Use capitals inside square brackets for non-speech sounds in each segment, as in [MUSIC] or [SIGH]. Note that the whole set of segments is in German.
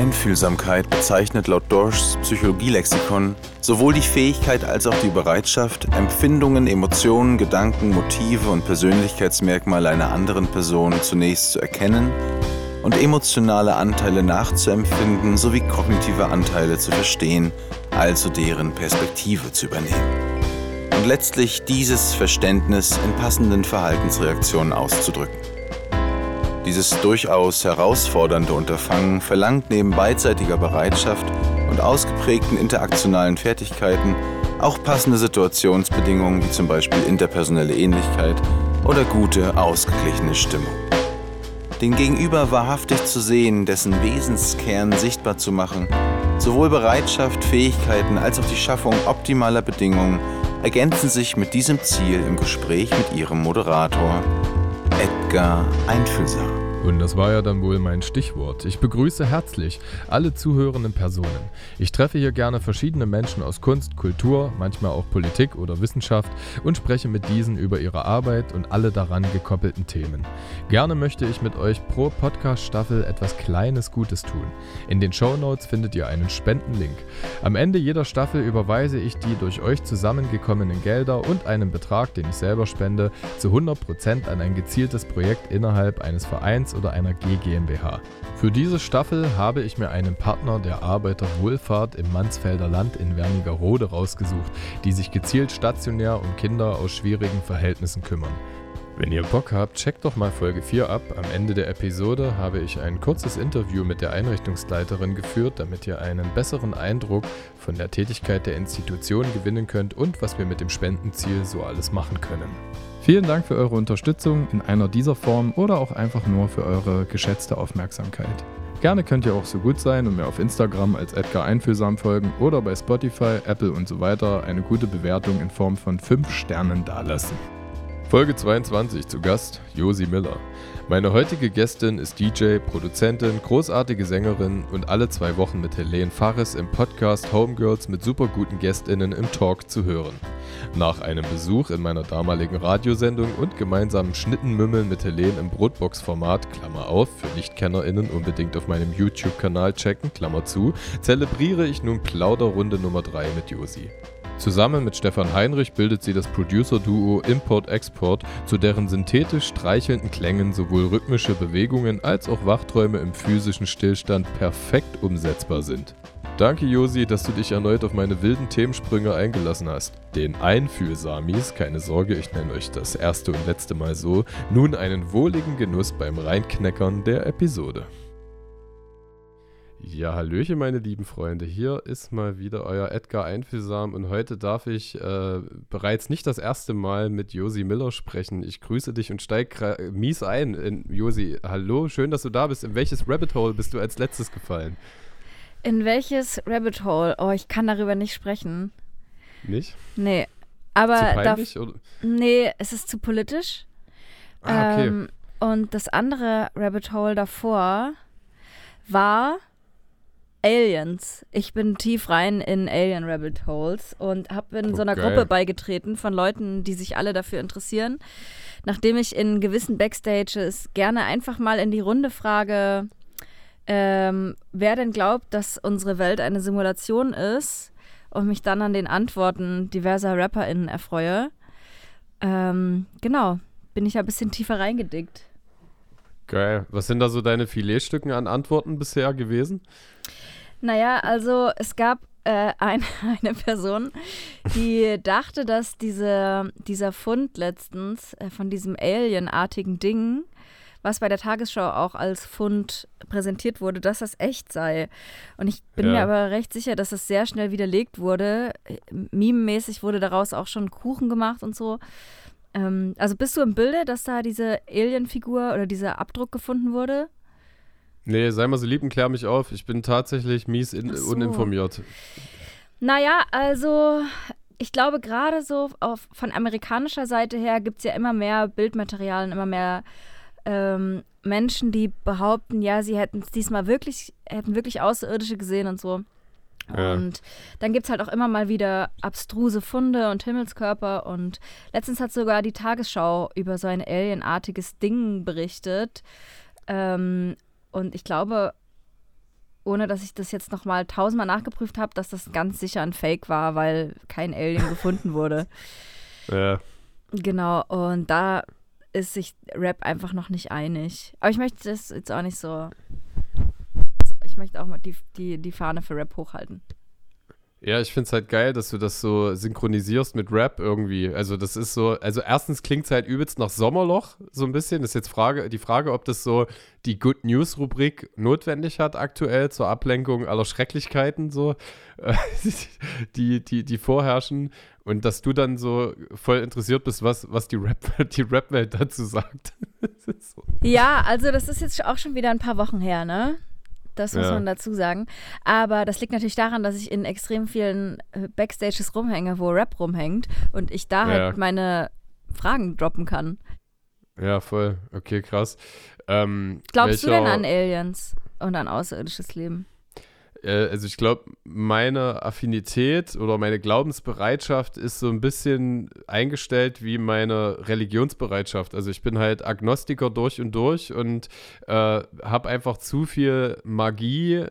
Einfühlsamkeit bezeichnet laut Dorschs Psychologielexikon sowohl die Fähigkeit als auch die Bereitschaft, Empfindungen, Emotionen, Gedanken, Motive und Persönlichkeitsmerkmale einer anderen Person zunächst zu erkennen und emotionale Anteile nachzuempfinden sowie kognitive Anteile zu verstehen, also deren Perspektive zu übernehmen. Und letztlich dieses Verständnis in passenden Verhaltensreaktionen auszudrücken. Dieses durchaus herausfordernde Unterfangen verlangt neben beidseitiger Bereitschaft und ausgeprägten interaktionalen Fertigkeiten auch passende Situationsbedingungen wie zum Beispiel interpersonelle Ähnlichkeit oder gute, ausgeglichene Stimmung. Den Gegenüber wahrhaftig zu sehen, dessen Wesenskern sichtbar zu machen, sowohl Bereitschaft, Fähigkeiten als auch die Schaffung optimaler Bedingungen ergänzen sich mit diesem Ziel im Gespräch mit ihrem Moderator, Edgar Einfühlsam. Und das war ja dann wohl mein Stichwort. Ich begrüße herzlich alle zuhörenden Personen. Ich treffe hier gerne verschiedene Menschen aus Kunst, Kultur, manchmal auch Politik oder Wissenschaft und spreche mit diesen über ihre Arbeit und alle daran gekoppelten Themen. Gerne möchte ich mit euch pro Podcast-Staffel etwas Kleines Gutes tun. In den Show Notes findet ihr einen Spendenlink. Am Ende jeder Staffel überweise ich die durch euch zusammengekommenen Gelder und einen Betrag, den ich selber spende, zu 100% an ein gezieltes Projekt innerhalb eines Vereins Vereins oder einer G GmbH. Für diese Staffel habe ich mir einen Partner der Arbeiterwohlfahrt im Mansfelder Land in Wernigerode rausgesucht, die sich gezielt stationär um Kinder aus schwierigen Verhältnissen kümmern. Wenn ihr Bock habt, checkt doch mal Folge 4 ab. Am Ende der Episode habe ich ein kurzes Interview mit der Einrichtungsleiterin geführt, damit ihr einen besseren Eindruck von der Tätigkeit der Institution gewinnen könnt und was wir mit dem Spendenziel so alles machen können. Vielen Dank für eure Unterstützung in einer dieser Form oder auch einfach nur für eure geschätzte Aufmerksamkeit. Gerne könnt ihr auch so gut sein und mir auf Instagram als Edgar Einfühlsam folgen oder bei Spotify, Apple und so weiter eine gute Bewertung in Form von 5 Sternen dalassen. Folge 22 zu Gast Josi Miller. Meine heutige Gästin ist DJ, Produzentin, großartige Sängerin und alle zwei Wochen mit Helene Fares im Podcast Homegirls mit super guten GästInnen im Talk zu hören. Nach einem Besuch in meiner damaligen Radiosendung und gemeinsamen Schnittenmümmeln mit Helene im Brotbox-Format, Klammer auf, für NichtkennerInnen unbedingt auf meinem YouTube-Kanal checken, Klammer zu, zelebriere ich nun Plauderrunde Nummer 3 mit Josi. Zusammen mit Stefan Heinrich bildet sie das Producer-Duo Import-Export, zu deren synthetisch streichelnden Klängen sowohl rhythmische Bewegungen als auch Wachträume im physischen Stillstand perfekt umsetzbar sind. Danke Josi, dass du dich erneut auf meine wilden Themensprünge eingelassen hast. Den Einfühlsamis, keine Sorge, ich nenne euch das erste und letzte Mal so, nun einen wohligen Genuss beim Reinkneckern der Episode. Ja, Hallöchen, meine lieben Freunde. Hier ist mal wieder euer Edgar Einfühlsam und heute darf ich äh, bereits nicht das erste Mal mit Josi Miller sprechen. Ich grüße dich und steige mies ein. In, Josi, hallo, schön, dass du da bist. In welches Rabbit Hole bist du als letztes gefallen? In welches Rabbit Hole? Oh, ich kann darüber nicht sprechen. Nicht? Nee. Aber zu peinlich, da, oder? Nee, es ist zu politisch. Ah, okay. Ähm, und das andere Rabbit Hole davor war Aliens. Ich bin tief rein in Alien Rabbit Holes und habe in oh, so einer geil. Gruppe beigetreten von Leuten, die sich alle dafür interessieren. Nachdem ich in gewissen Backstages gerne einfach mal in die Runde frage, ähm, wer denn glaubt, dass unsere Welt eine Simulation ist und mich dann an den Antworten diverser RapperInnen erfreue. Ähm, genau, bin ich ein bisschen tiefer reingedickt. Geil. Was sind da so deine Filetstücken an Antworten bisher gewesen? Naja, also es gab äh, ein, [LAUGHS] eine Person, die dachte, dass diese, dieser Fund letztens äh, von diesem Alien-artigen Ding, was bei der Tagesschau auch als Fund präsentiert wurde, dass das echt sei. Und ich bin ja. mir aber recht sicher, dass das sehr schnell widerlegt wurde. Meme-mäßig wurde daraus auch schon Kuchen gemacht und so. Ähm, also bist du im Bilde, dass da diese Alien-Figur oder dieser Abdruck gefunden wurde? Nee, sei mal so lieb und klär mich auf. Ich bin tatsächlich mies in, so. uninformiert. Naja, also ich glaube, gerade so auf, von amerikanischer Seite her gibt es ja immer mehr Bildmaterialien, immer mehr ähm, Menschen, die behaupten, ja, sie hätten es diesmal wirklich, hätten wirklich Außerirdische gesehen und so. Ja. Und dann gibt es halt auch immer mal wieder abstruse Funde und Himmelskörper. Und letztens hat sogar die Tagesschau über so ein alienartiges Ding berichtet. Ähm, und ich glaube, ohne dass ich das jetzt nochmal tausendmal nachgeprüft habe, dass das ganz sicher ein Fake war, weil kein Alien [LAUGHS] gefunden wurde. Ja. Genau, und da ist sich Rap einfach noch nicht einig. Aber ich möchte das jetzt auch nicht so. Möchte auch mal die, die, die Fahne für Rap hochhalten. Ja, ich finde es halt geil, dass du das so synchronisierst mit Rap irgendwie. Also das ist so, also erstens klingt es halt übelst nach Sommerloch, so ein bisschen. Das ist jetzt Frage, die Frage, ob das so die Good News Rubrik notwendig hat aktuell zur Ablenkung aller Schrecklichkeiten, so, [LAUGHS] die, die, die vorherrschen. Und dass du dann so voll interessiert bist, was, was die [LAUGHS] Rap-Welt die Rap dazu sagt. [LAUGHS] so. Ja, also das ist jetzt auch schon wieder ein paar Wochen her, ne? Das muss ja. man dazu sagen. Aber das liegt natürlich daran, dass ich in extrem vielen äh, Backstages rumhänge, wo Rap rumhängt und ich da ja. halt meine Fragen droppen kann. Ja, voll. Okay, krass. Ähm, Glaubst du denn an Aliens und an außerirdisches Leben? Äh, also ich glaube, meine Affinität oder meine Glaubensbereitschaft ist so ein bisschen eingestellt wie meine Religionsbereitschaft. Also ich bin halt Agnostiker durch und durch und äh, habe einfach zu viel Magie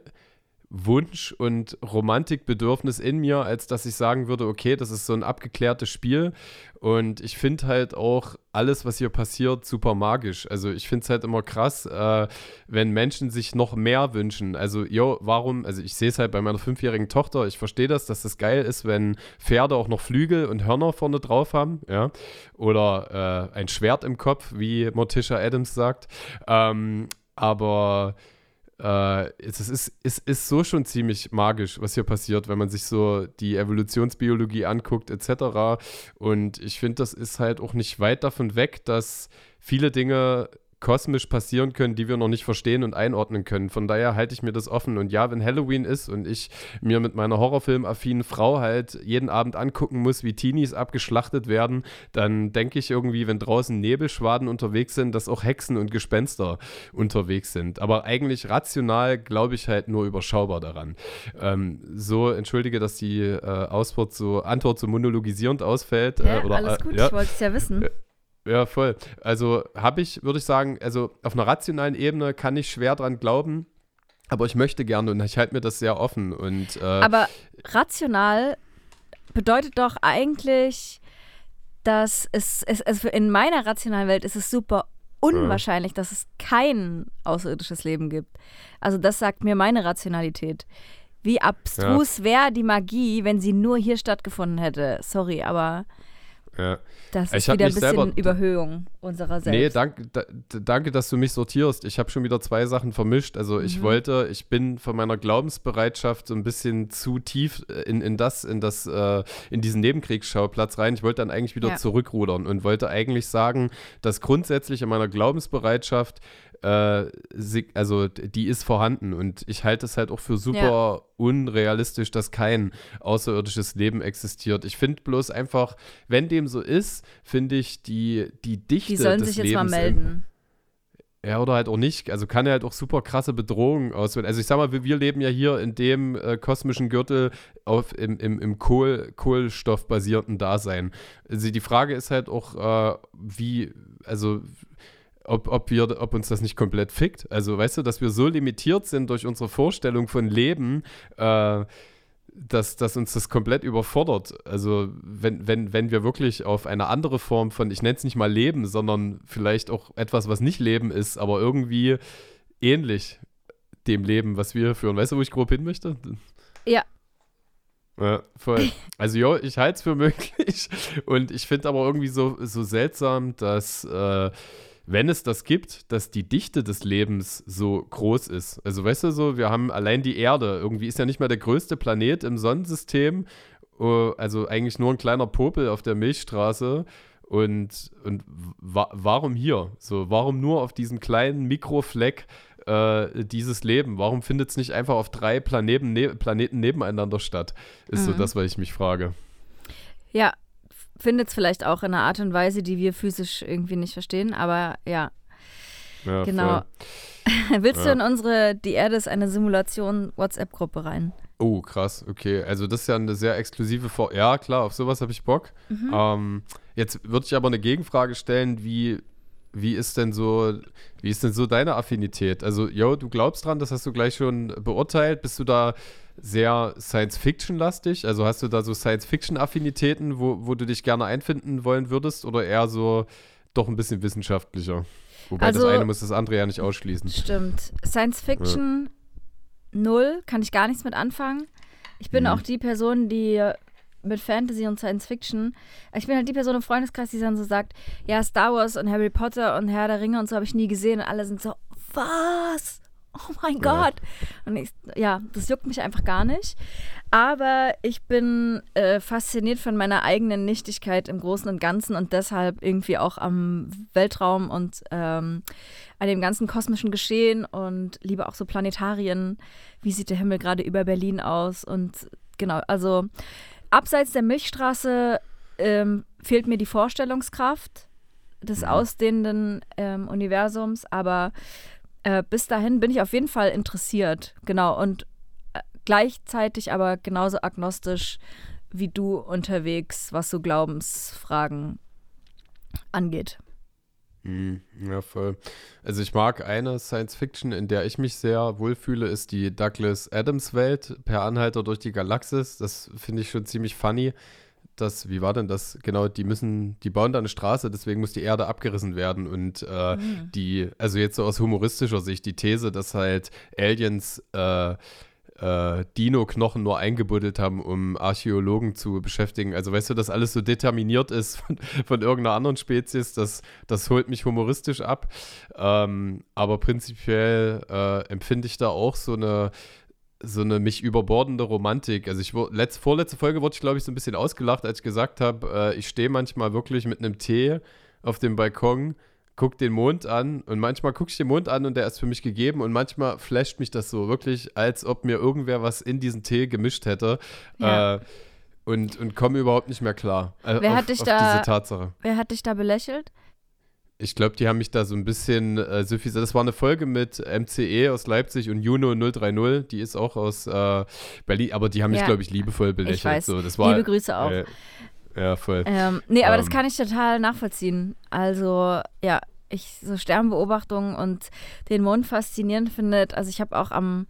Wunsch und Romantikbedürfnis in mir, als dass ich sagen würde, okay, das ist so ein abgeklärtes Spiel. Und ich finde halt auch alles, was hier passiert, super magisch. Also ich finde es halt immer krass, äh, wenn Menschen sich noch mehr wünschen. Also, jo, warum, also ich sehe es halt bei meiner fünfjährigen Tochter, ich verstehe das, dass das geil ist, wenn Pferde auch noch Flügel und Hörner vorne drauf haben, ja. Oder äh, ein Schwert im Kopf, wie Morticia Adams sagt. Ähm, aber äh, es ist, es ist so schon ziemlich magisch, was hier passiert, wenn man sich so die Evolutionsbiologie anguckt, etc. Und ich finde, das ist halt auch nicht weit davon weg, dass viele Dinge kosmisch passieren können, die wir noch nicht verstehen und einordnen können. Von daher halte ich mir das offen. Und ja, wenn Halloween ist und ich mir mit meiner Horrorfilm-affinen Frau halt jeden Abend angucken muss, wie Teenies abgeschlachtet werden, dann denke ich irgendwie, wenn draußen Nebelschwaden unterwegs sind, dass auch Hexen und Gespenster unterwegs sind. Aber eigentlich rational glaube ich halt nur überschaubar daran. Ähm, so, entschuldige, dass die äh, Auswort so, Antwort so monologisierend ausfällt. Äh, ja, oder, alles gut, äh, ja. ich wollte es ja wissen. Ja, voll. Also habe ich, würde ich sagen, also auf einer rationalen Ebene kann ich schwer dran glauben, aber ich möchte gerne und ich halte mir das sehr offen. Und, äh, aber rational bedeutet doch eigentlich, dass es, es also in meiner rationalen Welt ist es super unwahrscheinlich, dass es kein außerirdisches Leben gibt. Also das sagt mir meine Rationalität. Wie abstrus ja. wäre die Magie, wenn sie nur hier stattgefunden hätte. Sorry, aber ja. Das ist ich wieder ein bisschen Überhöhung unserer selbst. Nee, danke, da, danke, dass du mich sortierst. Ich habe schon wieder zwei Sachen vermischt. Also ich mhm. wollte, ich bin von meiner Glaubensbereitschaft so ein bisschen zu tief in, in das, in das, äh, in diesen Nebenkriegsschauplatz rein. Ich wollte dann eigentlich wieder ja. zurückrudern und wollte eigentlich sagen, dass grundsätzlich in meiner Glaubensbereitschaft äh, also die ist vorhanden und ich halte es halt auch für super ja. unrealistisch, dass kein außerirdisches Leben existiert. Ich finde bloß einfach, wenn dem so ist, finde ich die, die Dichte. Die sollen sich jetzt Lebens mal melden. Ja, oder halt auch nicht. Also kann er halt auch super krasse Bedrohungen auswählen. Also ich sag mal, wir, wir leben ja hier in dem äh, kosmischen Gürtel auf, im, im, im Kohl, Kohlenstoffbasierten Dasein. Also die Frage ist halt auch, äh, wie, also ob, ob, wir, ob uns das nicht komplett fickt. Also, weißt du, dass wir so limitiert sind durch unsere Vorstellung von Leben, äh, dass, dass uns das komplett überfordert. Also, wenn, wenn, wenn wir wirklich auf eine andere Form von, ich nenne es nicht mal Leben, sondern vielleicht auch etwas, was nicht Leben ist, aber irgendwie ähnlich dem Leben, was wir führen. Weißt du, wo ich grob hin möchte? Ja. Ja, voll. [LAUGHS] Also, jo, ich halte es für möglich. Und ich finde aber irgendwie so, so seltsam, dass. Äh, wenn es das gibt, dass die Dichte des Lebens so groß ist. Also weißt du so, wir haben allein die Erde, irgendwie ist ja nicht mal der größte Planet im Sonnensystem, oh, also eigentlich nur ein kleiner Popel auf der Milchstraße. Und, und wa warum hier? So, warum nur auf diesem kleinen Mikrofleck äh, dieses Leben? Warum findet es nicht einfach auf drei Planeten, ne Planeten nebeneinander statt? Ist mhm. so das, was ich mich frage. Ja, findet es vielleicht auch in einer Art und Weise, die wir physisch irgendwie nicht verstehen, aber ja. ja genau. [LAUGHS] Willst ja. du in unsere Die Erde ist eine Simulation WhatsApp-Gruppe rein? Oh, krass, okay. Also das ist ja eine sehr exklusive Vor Ja, klar, auf sowas habe ich Bock. Mhm. Ähm, jetzt würde ich aber eine Gegenfrage stellen, wie wie ist denn so, wie ist denn so deine Affinität? Also, yo, du glaubst dran, das hast du gleich schon beurteilt. Bist du da sehr Science-Fiction-lastig? Also hast du da so Science-Fiction-Affinitäten, wo, wo du dich gerne einfinden wollen würdest oder eher so doch ein bisschen wissenschaftlicher? Wobei also, das eine muss das andere ja nicht ausschließen. Stimmt. Science-Fiction ja. null, kann ich gar nichts mit anfangen. Ich bin mhm. auch die Person, die mit Fantasy und Science Fiction. Ich bin halt die Person im Freundeskreis, die dann so sagt, ja, Star Wars und Harry Potter und Herr der Ringe und so habe ich nie gesehen und alle sind so, was? [LAUGHS] Oh mein ja. Gott. Und ich, ja, das juckt mich einfach gar nicht. Aber ich bin äh, fasziniert von meiner eigenen Nichtigkeit im Großen und Ganzen und deshalb irgendwie auch am Weltraum und ähm, an dem ganzen kosmischen Geschehen und liebe auch so Planetarien. Wie sieht der Himmel gerade über Berlin aus? Und genau, also abseits der Milchstraße ähm, fehlt mir die Vorstellungskraft des mhm. ausdehnenden ähm, Universums, aber äh, bis dahin bin ich auf jeden Fall interessiert. Genau. Und äh, gleichzeitig aber genauso agnostisch wie du unterwegs, was so Glaubensfragen angeht. Mhm, ja, voll. Also ich mag eine Science Fiction, in der ich mich sehr wohlfühle, ist die Douglas Adams Welt per Anhalter durch die Galaxis. Das finde ich schon ziemlich funny. Das, wie war denn das? Genau, die müssen, die bauen da eine Straße, deswegen muss die Erde abgerissen werden. Und äh, mhm. die, also jetzt so aus humoristischer Sicht, die These, dass halt Aliens äh, äh, Dino-Knochen nur eingebuddelt haben, um Archäologen zu beschäftigen. Also weißt du, dass alles so determiniert ist von, von irgendeiner anderen Spezies, das, das holt mich humoristisch ab. Ähm, aber prinzipiell äh, empfinde ich da auch so eine so eine mich überbordende Romantik. Also ich letzt, vorletzte Folge wurde ich, glaube ich, so ein bisschen ausgelacht, als ich gesagt habe, äh, ich stehe manchmal wirklich mit einem Tee auf dem Balkon gucke den Mond an und manchmal gucke ich den Mond an und der ist für mich gegeben und manchmal flasht mich das so wirklich, als ob mir irgendwer was in diesen Tee gemischt hätte. Ja. Äh, und, und komme überhaupt nicht mehr klar. Äh, wer auf, hat dich da, diese Tatsache. Wer hat dich da belächelt? Ich glaube, die haben mich da so ein bisschen äh. Das war eine Folge mit MCE aus Leipzig und Juno 030. Die ist auch aus äh, Berlin, aber die haben mich, ja. glaube ich, liebevoll belächelt. Ich weiß. So, das war, Liebe Grüße auch. Äh, ja, voll. Ähm, nee, aber ähm, das kann ich total nachvollziehen. Also, ja, ich so Sternbeobachtungen und den Mond faszinierend findet. Also, ich habe auch am,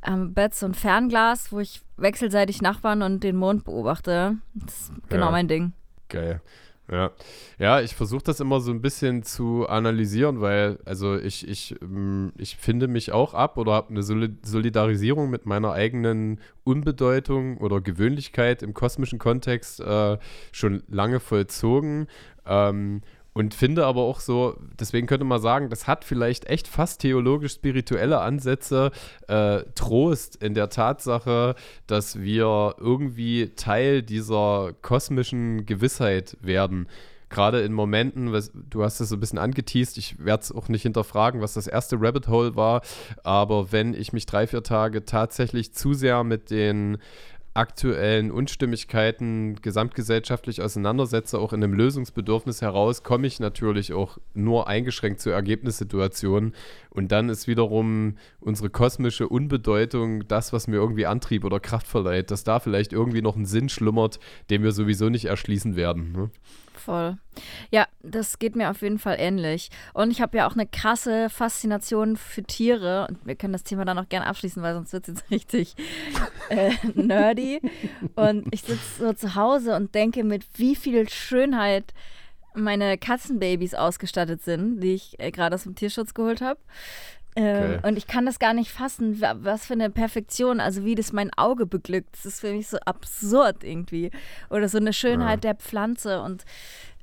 am Bett so ein Fernglas, wo ich wechselseitig Nachbarn und den Mond beobachte. Das ist genau ja. mein Ding. Geil. Ja, ja ich versuche das immer so ein bisschen zu analysieren, weil, also ich, ich, mm, ich finde mich auch ab oder habe eine Solidarisierung mit meiner eigenen Unbedeutung oder Gewöhnlichkeit im kosmischen Kontext äh, schon lange vollzogen. Ähm, und finde aber auch so, deswegen könnte man sagen, das hat vielleicht echt fast theologisch-spirituelle Ansätze, äh, Trost in der Tatsache, dass wir irgendwie Teil dieser kosmischen Gewissheit werden. Gerade in Momenten, was, du hast es so ein bisschen angeteased, ich werde es auch nicht hinterfragen, was das erste Rabbit Hole war, aber wenn ich mich drei, vier Tage tatsächlich zu sehr mit den aktuellen Unstimmigkeiten gesamtgesellschaftlich auseinandersetze, auch in einem Lösungsbedürfnis heraus, komme ich natürlich auch nur eingeschränkt zu Ergebnissituationen. Und dann ist wiederum unsere kosmische Unbedeutung das, was mir irgendwie Antrieb oder Kraft verleiht, dass da vielleicht irgendwie noch ein Sinn schlummert, den wir sowieso nicht erschließen werden. Ne? Voll. Ja, das geht mir auf jeden Fall ähnlich. Und ich habe ja auch eine krasse Faszination für Tiere. Und wir können das Thema dann auch gerne abschließen, weil sonst wird es jetzt [LAUGHS] richtig äh, nerdy. Und ich sitze so zu Hause und denke, mit wie viel Schönheit meine Katzenbabys ausgestattet sind, die ich äh, gerade aus dem Tierschutz geholt habe. Ähm, okay. Und ich kann das gar nicht fassen, was für eine Perfektion, also wie das mein Auge beglückt. Das ist für mich so absurd irgendwie. Oder so eine Schönheit ja. der Pflanze und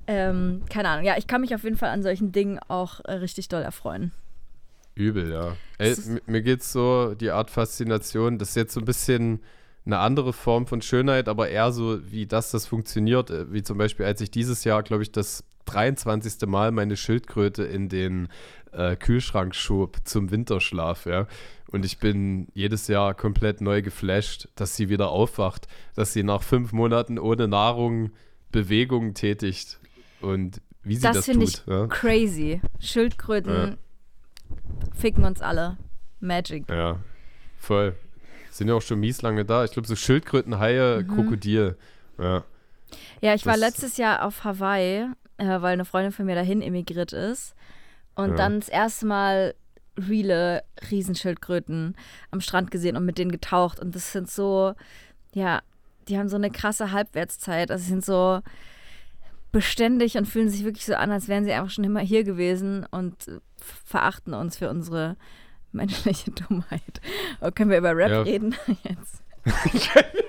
ähm, keine Ahnung. Ja, ich kann mich auf jeden Fall an solchen Dingen auch äh, richtig doll erfreuen. Übel, ja. Ey, mir geht es so, die Art Faszination, das ist jetzt so ein bisschen eine andere Form von Schönheit, aber eher so, wie das das funktioniert. Äh, wie zum Beispiel, als ich dieses Jahr, glaube ich, das 23. Mal meine Schildkröte in den äh, Kühlschrank schob zum Winterschlaf, ja. Und ich bin jedes Jahr komplett neu geflasht, dass sie wieder aufwacht, dass sie nach fünf Monaten ohne Nahrung Bewegungen tätigt und wie sie das, das finde ich ja. crazy. Schildkröten ja. ficken uns alle. Magic. Ja, voll. Sind ja auch schon mies lange da. Ich glaube, so Schildkröten, Haie, mhm. Krokodil. Ja. Ja, ich das war letztes Jahr auf Hawaii äh, weil eine Freundin von mir dahin emigriert ist. Und ja. dann das erste Mal reale Riesenschildkröten am Strand gesehen und mit denen getaucht. Und das sind so, ja, die haben so eine krasse Halbwertszeit. Also sie sind so beständig und fühlen sich wirklich so an, als wären sie einfach schon immer hier gewesen und verachten uns für unsere menschliche [LAUGHS] Dummheit. Aber können wir über Rap ja. reden [LAUGHS] jetzt? [LAUGHS]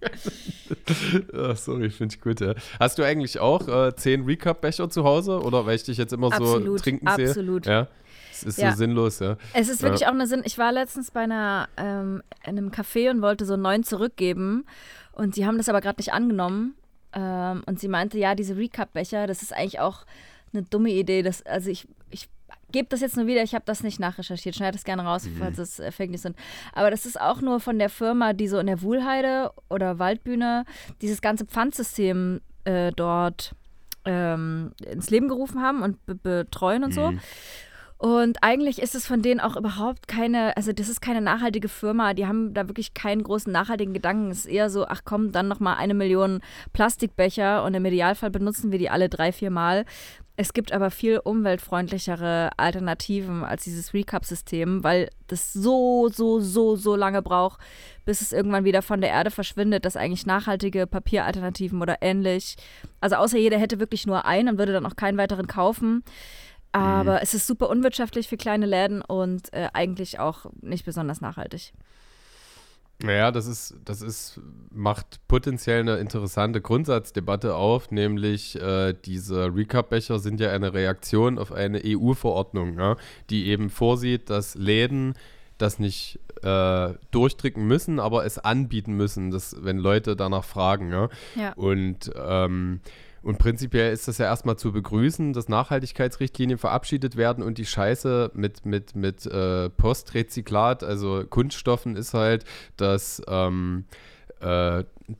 [LAUGHS] oh, sorry, finde ich gut. Ja. Hast du eigentlich auch äh, zehn Recap-Becher zu Hause? Oder weil ich dich jetzt immer absolut, so trinken sehe? Absolut. Ja. Es ist ja. so sinnlos, ja. Es ist wirklich ja. auch eine Sinn. Ich war letztens bei einer, ähm, in einem Café und wollte so neuen zurückgeben. Und die haben das aber gerade nicht angenommen. Ähm, und sie meinte, ja, diese Recap-Becher, das ist eigentlich auch eine dumme Idee. Das, also ich, ich gebe das jetzt nur wieder, ich habe das nicht nachrecherchiert. Schneid das gerne raus, mhm. falls es äh, Fake News sind. Aber das ist auch nur von der Firma, die so in der Wuhlheide oder Waldbühne dieses ganze Pfandsystem äh, dort ähm, ins Leben gerufen haben und be betreuen und mhm. so. Und eigentlich ist es von denen auch überhaupt keine, also das ist keine nachhaltige Firma, die haben da wirklich keinen großen nachhaltigen Gedanken. Es ist eher so, ach komm, dann nochmal eine Million Plastikbecher und im Idealfall benutzen wir die alle drei, vier Mal. Es gibt aber viel umweltfreundlichere Alternativen als dieses Recap-System, weil das so, so, so, so lange braucht, bis es irgendwann wieder von der Erde verschwindet, dass eigentlich nachhaltige Papieralternativen oder ähnlich, also außer jeder hätte wirklich nur einen und würde dann auch keinen weiteren kaufen. Aber mhm. es ist super unwirtschaftlich für kleine Läden und äh, eigentlich auch nicht besonders nachhaltig. Naja, das ist, das ist, macht potenziell eine interessante Grundsatzdebatte auf, nämlich äh, diese Recap-Becher sind ja eine Reaktion auf eine EU-Verordnung, ja, die eben vorsieht, dass Läden das nicht äh, durchdrücken müssen, aber es anbieten müssen, dass, wenn Leute danach fragen. Ja. ja. Und ähm, und prinzipiell ist das ja erstmal zu begrüßen, dass Nachhaltigkeitsrichtlinien verabschiedet werden und die Scheiße mit, mit, mit äh, Postrezyklat, also Kunststoffen, ist halt, dass ähm, äh,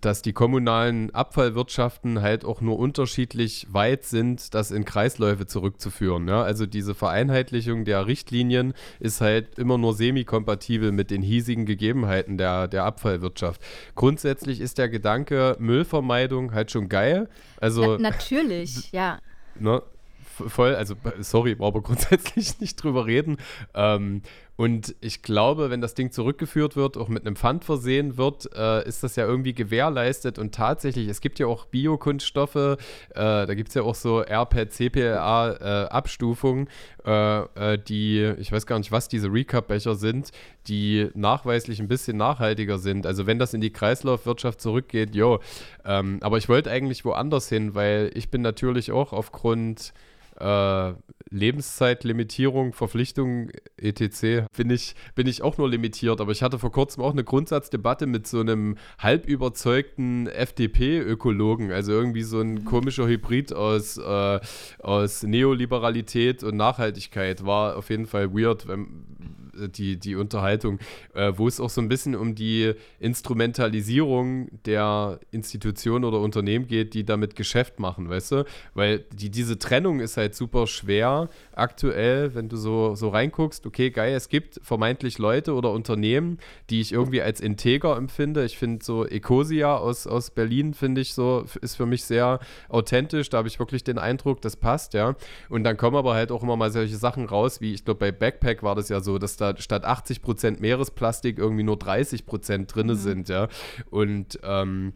dass die kommunalen Abfallwirtschaften halt auch nur unterschiedlich weit sind, das in Kreisläufe zurückzuführen. Ja? Also diese Vereinheitlichung der Richtlinien ist halt immer nur semi-kompatibel mit den hiesigen Gegebenheiten der, der Abfallwirtschaft. Grundsätzlich ist der Gedanke Müllvermeidung halt schon geil. Also, Na, natürlich, [LAUGHS] ja. Ne, voll, also sorry, brauchen wir [LAUGHS] grundsätzlich nicht drüber reden. Ähm, und ich glaube, wenn das Ding zurückgeführt wird, auch mit einem Pfand versehen wird, äh, ist das ja irgendwie gewährleistet. Und tatsächlich, es gibt ja auch Biokunststoffe, äh, da gibt es ja auch so RPET, CPLA-Abstufungen, äh, äh, die, ich weiß gar nicht, was diese Recap-Becher sind, die nachweislich ein bisschen nachhaltiger sind. Also wenn das in die Kreislaufwirtschaft zurückgeht, jo. Ähm, aber ich wollte eigentlich woanders hin, weil ich bin natürlich auch aufgrund äh, Lebenszeitlimitierung, Verpflichtung, etc. bin ich, bin ich auch nur limitiert. Aber ich hatte vor kurzem auch eine Grundsatzdebatte mit so einem halb überzeugten FDP-Ökologen, also irgendwie so ein komischer Hybrid aus, äh, aus Neoliberalität und Nachhaltigkeit. War auf jeden Fall weird, wenn, die, die Unterhaltung, äh, wo es auch so ein bisschen um die Instrumentalisierung der Institutionen oder Unternehmen geht, die damit Geschäft machen, weißt du? Weil die, diese Trennung ist halt super schwer aktuell, wenn du so, so reinguckst, okay, geil, es gibt vermeintlich Leute oder Unternehmen, die ich irgendwie als integer empfinde. Ich finde so Ecosia aus, aus Berlin, finde ich so, ist für mich sehr authentisch. Da habe ich wirklich den Eindruck, das passt, ja. Und dann kommen aber halt auch immer mal solche Sachen raus, wie ich glaube, bei Backpack war das ja so, dass da statt 80 Prozent Meeresplastik irgendwie nur 30 Prozent drin mhm. sind, ja. Und ähm,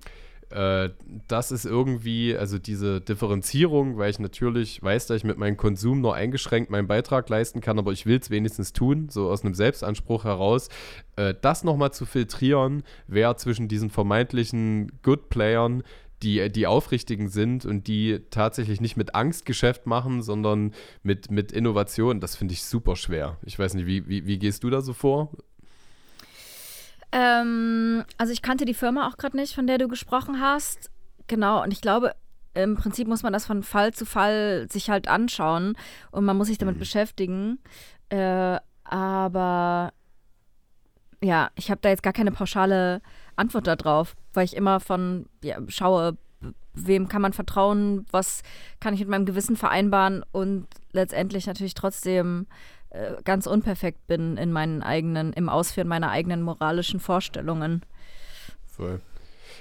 äh, das ist irgendwie, also diese Differenzierung, weil ich natürlich weiß, dass ich mit meinem Konsum nur eingeschränkt meinen Beitrag leisten kann, aber ich will es wenigstens tun, so aus einem Selbstanspruch heraus, äh, das nochmal zu filtrieren, wer zwischen diesen vermeintlichen Good Playern die, die aufrichtigen sind und die tatsächlich nicht mit Angst Geschäft machen, sondern mit, mit Innovation, das finde ich super schwer. Ich weiß nicht, wie, wie, wie gehst du da so vor? Ähm, also ich kannte die Firma auch gerade nicht, von der du gesprochen hast. Genau, und ich glaube, im Prinzip muss man das von Fall zu Fall sich halt anschauen und man muss sich damit mhm. beschäftigen. Äh, aber ja, ich habe da jetzt gar keine pauschale Antwort darauf, weil ich immer von ja, schaue, wem kann man vertrauen, was kann ich mit meinem Gewissen vereinbaren und letztendlich natürlich trotzdem äh, ganz unperfekt bin in meinen eigenen, im Ausführen meiner eigenen moralischen Vorstellungen. Voll.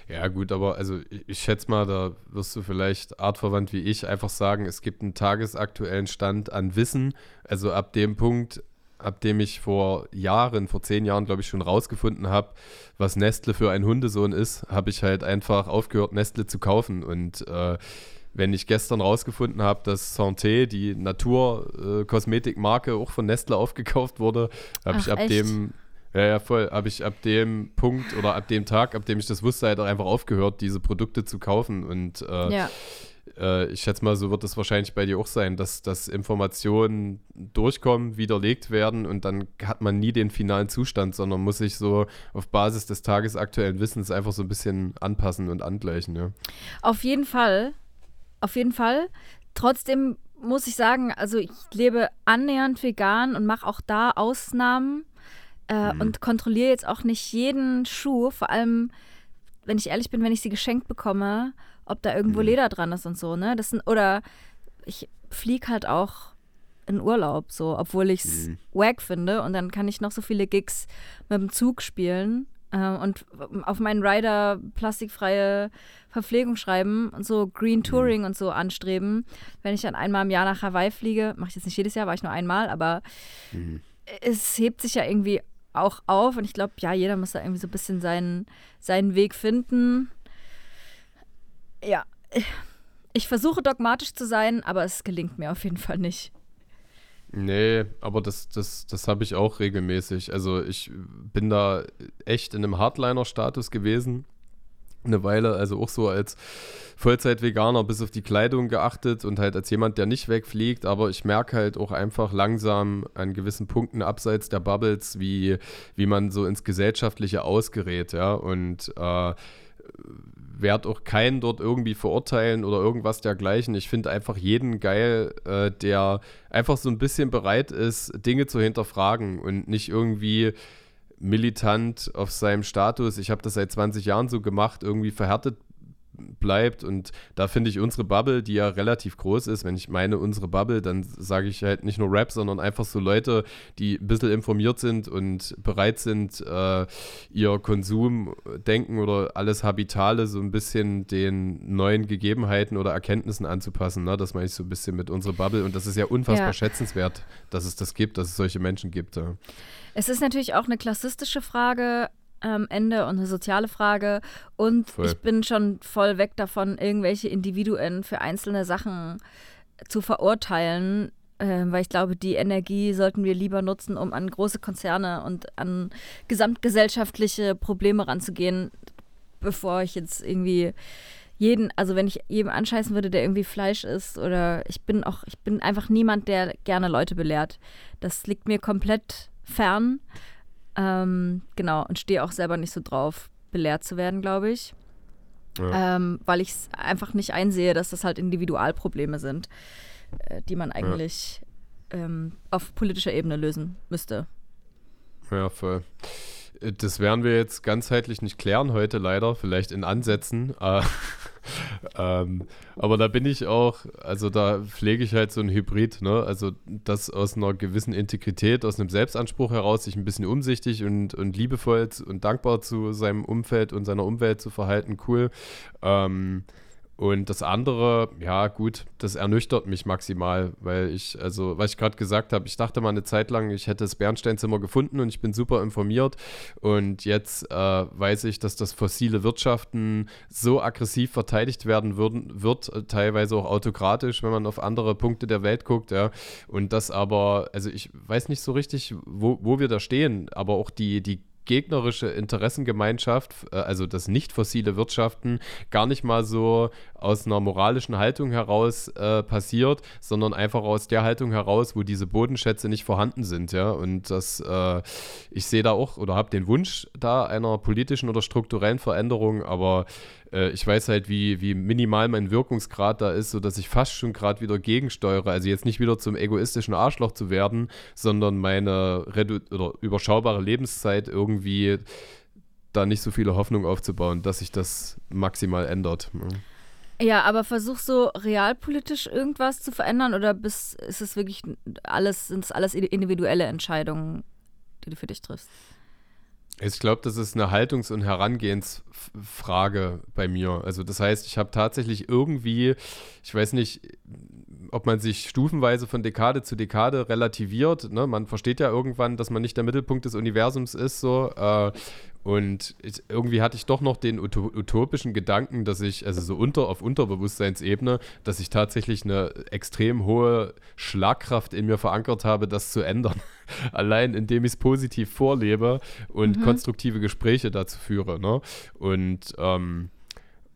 Ja, gut, aber also ich, ich schätze mal, da wirst du vielleicht artverwandt wie ich einfach sagen, es gibt einen tagesaktuellen Stand an Wissen. Also ab dem Punkt, ab dem ich vor Jahren, vor zehn Jahren, glaube ich, schon rausgefunden habe, was Nestle für ein Hundesohn ist, habe ich halt einfach aufgehört, Nestle zu kaufen. Und äh, wenn ich gestern rausgefunden habe, dass Santé, die Naturkosmetikmarke, äh, auch von Nestle aufgekauft wurde, habe ich ab echt? dem ja, ja, voll. Habe ich ab dem Punkt oder ab dem Tag, ab dem ich das wusste, halt auch einfach aufgehört, diese Produkte zu kaufen. Und äh, ja. Äh, ich schätze mal, so wird es wahrscheinlich bei dir auch sein, dass, dass Informationen durchkommen, widerlegt werden und dann hat man nie den finalen Zustand, sondern muss sich so auf Basis des tagesaktuellen Wissens einfach so ein bisschen anpassen und angleichen. Ja. Auf jeden Fall. Auf jeden Fall. Trotzdem muss ich sagen, also ich lebe annähernd vegan und mache auch da Ausnahmen äh, mhm. und kontrolliere jetzt auch nicht jeden Schuh, vor allem, wenn ich ehrlich bin, wenn ich sie geschenkt bekomme, ob da irgendwo mhm. Leder dran ist und so, ne? Das sind, oder ich fliege halt auch in Urlaub, so, obwohl ich es mhm. wack finde und dann kann ich noch so viele Gigs mit dem Zug spielen äh, und auf meinen Rider plastikfreie Verpflegung schreiben und so Green mhm. Touring mhm. und so anstreben. Wenn ich dann einmal im Jahr nach Hawaii fliege, mache ich jetzt nicht jedes Jahr, war ich nur einmal, aber mhm. es hebt sich ja irgendwie auch auf und ich glaube, ja, jeder muss da irgendwie so ein bisschen seinen, seinen Weg finden. Ja, ich versuche dogmatisch zu sein, aber es gelingt mir auf jeden Fall nicht. Nee, aber das, das, das habe ich auch regelmäßig. Also ich bin da echt in einem Hardliner-Status gewesen eine Weile, also auch so als Vollzeit-Veganer bis auf die Kleidung geachtet und halt als jemand, der nicht wegfliegt, aber ich merke halt auch einfach langsam an gewissen Punkten abseits der Bubbles, wie, wie man so ins Gesellschaftliche ausgerät, ja, und äh, werde auch keinen dort irgendwie verurteilen oder irgendwas dergleichen. Ich finde einfach jeden geil, äh, der einfach so ein bisschen bereit ist, Dinge zu hinterfragen und nicht irgendwie militant auf seinem Status, ich habe das seit 20 Jahren so gemacht, irgendwie verhärtet bleibt. Und da finde ich unsere Bubble, die ja relativ groß ist, wenn ich meine unsere Bubble, dann sage ich halt nicht nur Rap, sondern einfach so Leute, die ein bisschen informiert sind und bereit sind, äh, ihr Konsumdenken oder alles Habitale so ein bisschen den neuen Gegebenheiten oder Erkenntnissen anzupassen. Ne? Das meine ich so ein bisschen mit unserer Bubble. Und das ist ja unfassbar ja. schätzenswert, dass es das gibt, dass es solche Menschen gibt. Ja. Es ist natürlich auch eine klassistische Frage am Ende und eine soziale Frage. Und voll. ich bin schon voll weg davon, irgendwelche Individuen für einzelne Sachen zu verurteilen. Äh, weil ich glaube, die Energie sollten wir lieber nutzen, um an große Konzerne und an gesamtgesellschaftliche Probleme ranzugehen, bevor ich jetzt irgendwie jeden, also wenn ich jedem anscheißen würde, der irgendwie Fleisch isst oder ich bin auch, ich bin einfach niemand, der gerne Leute belehrt. Das liegt mir komplett fern. Ähm, genau, und stehe auch selber nicht so drauf, belehrt zu werden, glaube ich. Ja. Ähm, weil ich es einfach nicht einsehe, dass das halt Individualprobleme sind, äh, die man eigentlich ja. ähm, auf politischer Ebene lösen müsste. Ja, voll. Das werden wir jetzt ganzheitlich nicht klären heute leider, vielleicht in Ansätzen. Äh, [LAUGHS] ähm, aber da bin ich auch, also da pflege ich halt so ein Hybrid, ne? Also das aus einer gewissen Integrität, aus einem Selbstanspruch heraus, sich ein bisschen umsichtig und, und liebevoll und dankbar zu seinem Umfeld und seiner Umwelt zu verhalten, cool. Ähm, und das andere, ja gut, das ernüchtert mich maximal, weil ich, also, was ich gerade gesagt habe, ich dachte mal eine Zeit lang, ich hätte das Bernsteinzimmer gefunden und ich bin super informiert. Und jetzt äh, weiß ich, dass das fossile Wirtschaften so aggressiv verteidigt werden würden, wird, äh, teilweise auch autokratisch, wenn man auf andere Punkte der Welt guckt, ja. Und das aber, also ich weiß nicht so richtig, wo, wo wir da stehen, aber auch die, die gegnerische Interessengemeinschaft, äh, also das nicht fossile Wirtschaften, gar nicht mal so aus einer moralischen Haltung heraus äh, passiert, sondern einfach aus der Haltung heraus, wo diese Bodenschätze nicht vorhanden sind, ja. Und das, äh, ich sehe da auch oder habe den Wunsch da einer politischen oder strukturellen Veränderung, aber äh, ich weiß halt, wie, wie minimal mein Wirkungsgrad da ist, sodass ich fast schon gerade wieder gegensteuere. Also jetzt nicht wieder zum egoistischen Arschloch zu werden, sondern meine redu oder überschaubare Lebenszeit irgendwie da nicht so viele Hoffnung aufzubauen, dass sich das maximal ändert. Ja, aber versuchst du realpolitisch irgendwas zu verändern oder bist, ist es wirklich alles, sind es alles individuelle Entscheidungen, die du für dich triffst? Ich glaube, das ist eine Haltungs- und Herangehensfrage bei mir. Also das heißt, ich habe tatsächlich irgendwie, ich weiß nicht, ob man sich stufenweise von Dekade zu Dekade relativiert. Ne? Man versteht ja irgendwann, dass man nicht der Mittelpunkt des Universums ist. So. Äh, und ich, irgendwie hatte ich doch noch den utopischen Gedanken, dass ich, also so unter auf Unterbewusstseinsebene, dass ich tatsächlich eine extrem hohe Schlagkraft in mir verankert habe, das zu ändern. [LAUGHS] Allein indem ich es positiv vorlebe und mhm. konstruktive Gespräche dazu führe. Ne? Und ähm,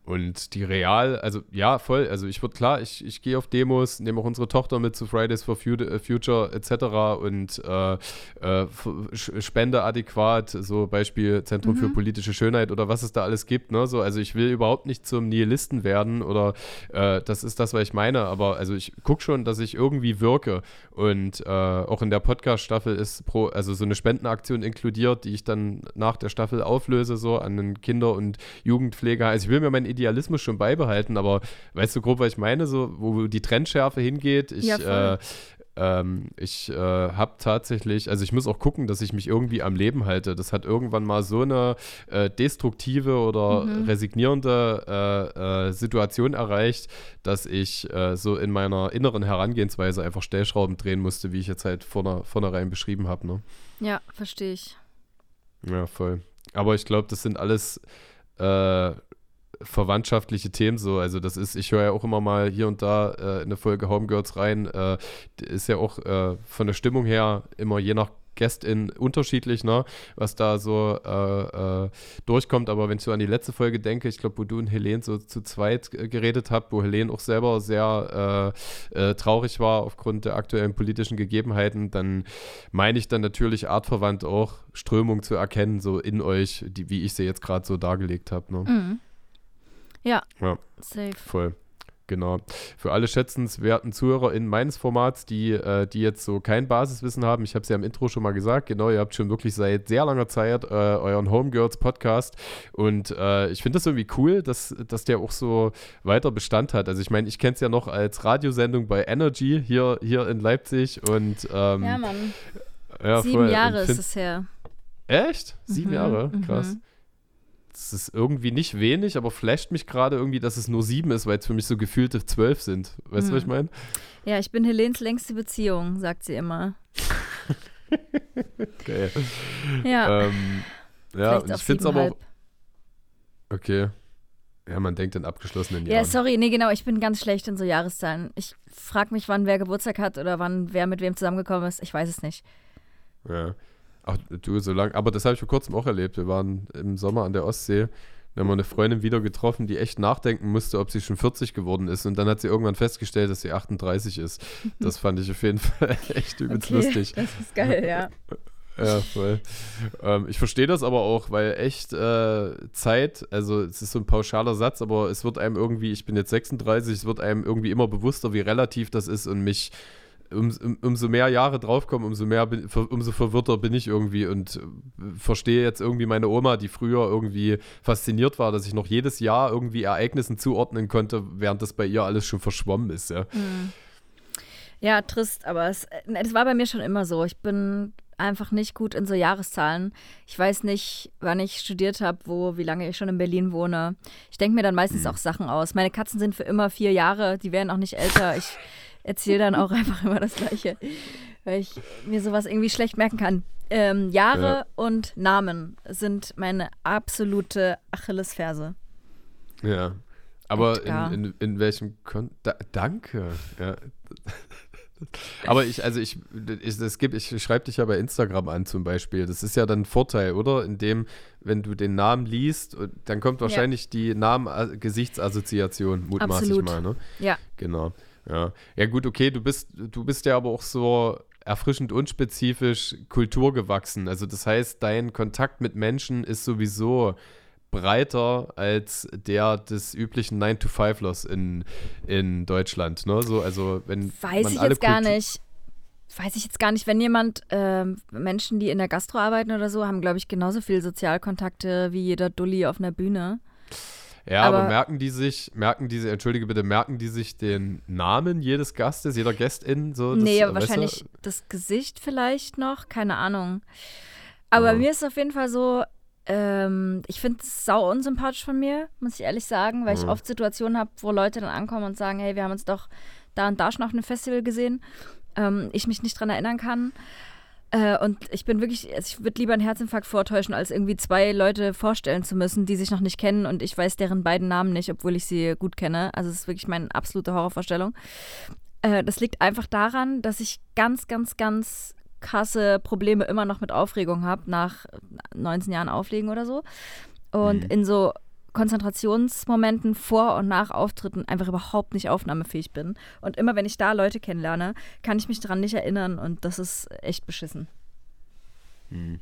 und die Real, also ja, voll. Also ich würde klar, ich, ich gehe auf Demos, nehme auch unsere Tochter mit zu Fridays for äh, Future etc. und äh, äh, spende adäquat, so Beispiel Zentrum mhm. für politische Schönheit oder was es da alles gibt. Ne? So, also ich will überhaupt nicht zum Nihilisten werden oder äh, das ist das, was ich meine. Aber also ich gucke schon, dass ich irgendwie wirke. Und äh, auch in der Podcast-Staffel ist pro, also so eine Spendenaktion inkludiert, die ich dann nach der Staffel auflöse, so an den Kinder- und Jugendpfleger. Also ich will mir mein Idealismus schon beibehalten, aber weißt du grob, was ich meine, so wo die Trendschärfe hingeht? Ich, ja, äh, ähm, ich äh, habe tatsächlich, also ich muss auch gucken, dass ich mich irgendwie am Leben halte. Das hat irgendwann mal so eine äh, destruktive oder mhm. resignierende äh, äh Situation erreicht, dass ich äh, so in meiner inneren Herangehensweise einfach Stellschrauben drehen musste, wie ich jetzt halt vorne, vornherein beschrieben habe. Ne? Ja, verstehe ich. Ja, voll. Aber ich glaube, das sind alles äh, verwandtschaftliche Themen so. Also das ist, ich höre ja auch immer mal hier und da äh, in eine Folge Homegirls rein. Äh, ist ja auch äh, von der Stimmung her immer je nach Guestin unterschiedlich, ne, was da so äh, äh, durchkommt. Aber wenn ich so an die letzte Folge denke, ich glaube, wo du und Helene so zu zweit geredet habt, wo Helene auch selber sehr äh, äh, traurig war aufgrund der aktuellen politischen Gegebenheiten, dann meine ich dann natürlich artverwandt auch Strömung zu erkennen, so in euch, die, wie ich sie jetzt gerade so dargelegt habe. Ne? Mhm. Ja. Ja. Safe. Voll. Genau. Für alle schätzenswerten ZuhörerInnen meines Formats, die, äh, die jetzt so kein Basiswissen haben, ich habe es ja im Intro schon mal gesagt, genau, ihr habt schon wirklich seit sehr langer Zeit äh, euren Homegirls Podcast und äh, ich finde das irgendwie cool, dass, dass der auch so weiter Bestand hat. Also ich meine, ich kenne es ja noch als Radiosendung bei Energy hier, hier in Leipzig und ähm, Ja, Mann. Ja, Sieben voll. Jahre ist es her. Echt? Sieben mhm, Jahre? Krass. Mhm das ist irgendwie nicht wenig, aber flasht mich gerade irgendwie, dass es nur sieben ist, weil es für mich so gefühlte zwölf sind. Weißt hm. du, was ich hm. meine? Ja, ich bin Helens längste Beziehung, sagt sie immer. [LAUGHS] okay. Ja. Ähm, ja, ich finde es aber auch. Okay. Ja, man denkt in abgeschlossenen Jahren. Ja, sorry, nee, genau, ich bin ganz schlecht in so Jahreszahlen. Ich frage mich, wann wer Geburtstag hat oder wann wer mit wem zusammengekommen ist. Ich weiß es nicht. Ja. Ach, du, so lang. Aber das habe ich vor kurzem auch erlebt. Wir waren im Sommer an der Ostsee. Da haben wir eine Freundin wieder getroffen, die echt nachdenken musste, ob sie schon 40 geworden ist. Und dann hat sie irgendwann festgestellt, dass sie 38 ist. Das fand ich auf jeden [LAUGHS] Fall echt übelst okay, lustig. Das ist geil, ja. [LAUGHS] Ja, voll. Ähm, ich verstehe das aber auch, weil echt äh, Zeit, also es ist so ein pauschaler Satz, aber es wird einem irgendwie, ich bin jetzt 36, es wird einem irgendwie immer bewusster, wie relativ das ist und mich um, um, umso mehr Jahre draufkommen, umso mehr bin, umso verwirrter bin ich irgendwie und äh, verstehe jetzt irgendwie meine Oma, die früher irgendwie fasziniert war, dass ich noch jedes Jahr irgendwie Ereignissen zuordnen konnte, während das bei ihr alles schon verschwommen ist, ja. Mhm. Ja, trist, aber es, äh, es war bei mir schon immer so. Ich bin einfach nicht gut in so Jahreszahlen. Ich weiß nicht, wann ich studiert habe, wo, wie lange ich schon in Berlin wohne. Ich denke mir dann meistens mhm. auch Sachen aus. Meine Katzen sind für immer vier Jahre, die werden auch nicht älter. Ich erzähle dann auch einfach immer das Gleiche, weil ich mir sowas irgendwie schlecht merken kann. Ähm, Jahre ja. und Namen sind meine absolute Achillesferse. Ja. Aber in, in, in, welchem Kon da, Danke. Ja. [LAUGHS] Aber ich, also ich, ich, es gibt, ich schreibe dich ja bei Instagram an zum Beispiel. Das ist ja dann ein Vorteil, oder? Indem, wenn du den Namen liest, dann kommt wahrscheinlich ja. die Namen-Gesichtsassoziation, mutmaßlich Absolut. mal, ne? Ja. Genau. Ja. ja, gut, okay, du bist, du bist ja aber auch so erfrischend unspezifisch kulturgewachsen. Also das heißt, dein Kontakt mit Menschen ist sowieso breiter als der des üblichen 9-to-5-Lers in, in Deutschland. Ne? So, also wenn Weiß ich jetzt gar nicht. Weiß ich jetzt gar nicht, wenn jemand, äh, Menschen, die in der Gastro arbeiten oder so, haben, glaube ich, genauso viel Sozialkontakte wie jeder Dulli auf einer Bühne. Ja, aber, aber, merken die sich, merken diese, entschuldige bitte, merken die sich den Namen jedes Gastes, jeder Gästin? So, das, nee, aber wahrscheinlich du? das Gesicht vielleicht noch, keine Ahnung. Aber oh. mir ist es auf jeden Fall so, ähm, ich finde es sau unsympathisch von mir, muss ich ehrlich sagen, weil mhm. ich oft Situationen habe, wo Leute dann ankommen und sagen, hey, wir haben uns doch da und da schon auf einem Festival gesehen, ähm, ich mich nicht dran erinnern kann. Äh, und ich bin wirklich, also ich würde lieber einen Herzinfarkt vortäuschen, als irgendwie zwei Leute vorstellen zu müssen, die sich noch nicht kennen und ich weiß deren beiden Namen nicht, obwohl ich sie gut kenne. Also es ist wirklich meine absolute Horrorvorstellung. Äh, das liegt einfach daran, dass ich ganz, ganz, ganz krasse Probleme immer noch mit Aufregung habe, nach 19 Jahren Auflegen oder so. Und mhm. in so Konzentrationsmomenten vor und nach Auftritten einfach überhaupt nicht aufnahmefähig bin. Und immer wenn ich da Leute kennenlerne, kann ich mich daran nicht erinnern und das ist echt beschissen. Hm.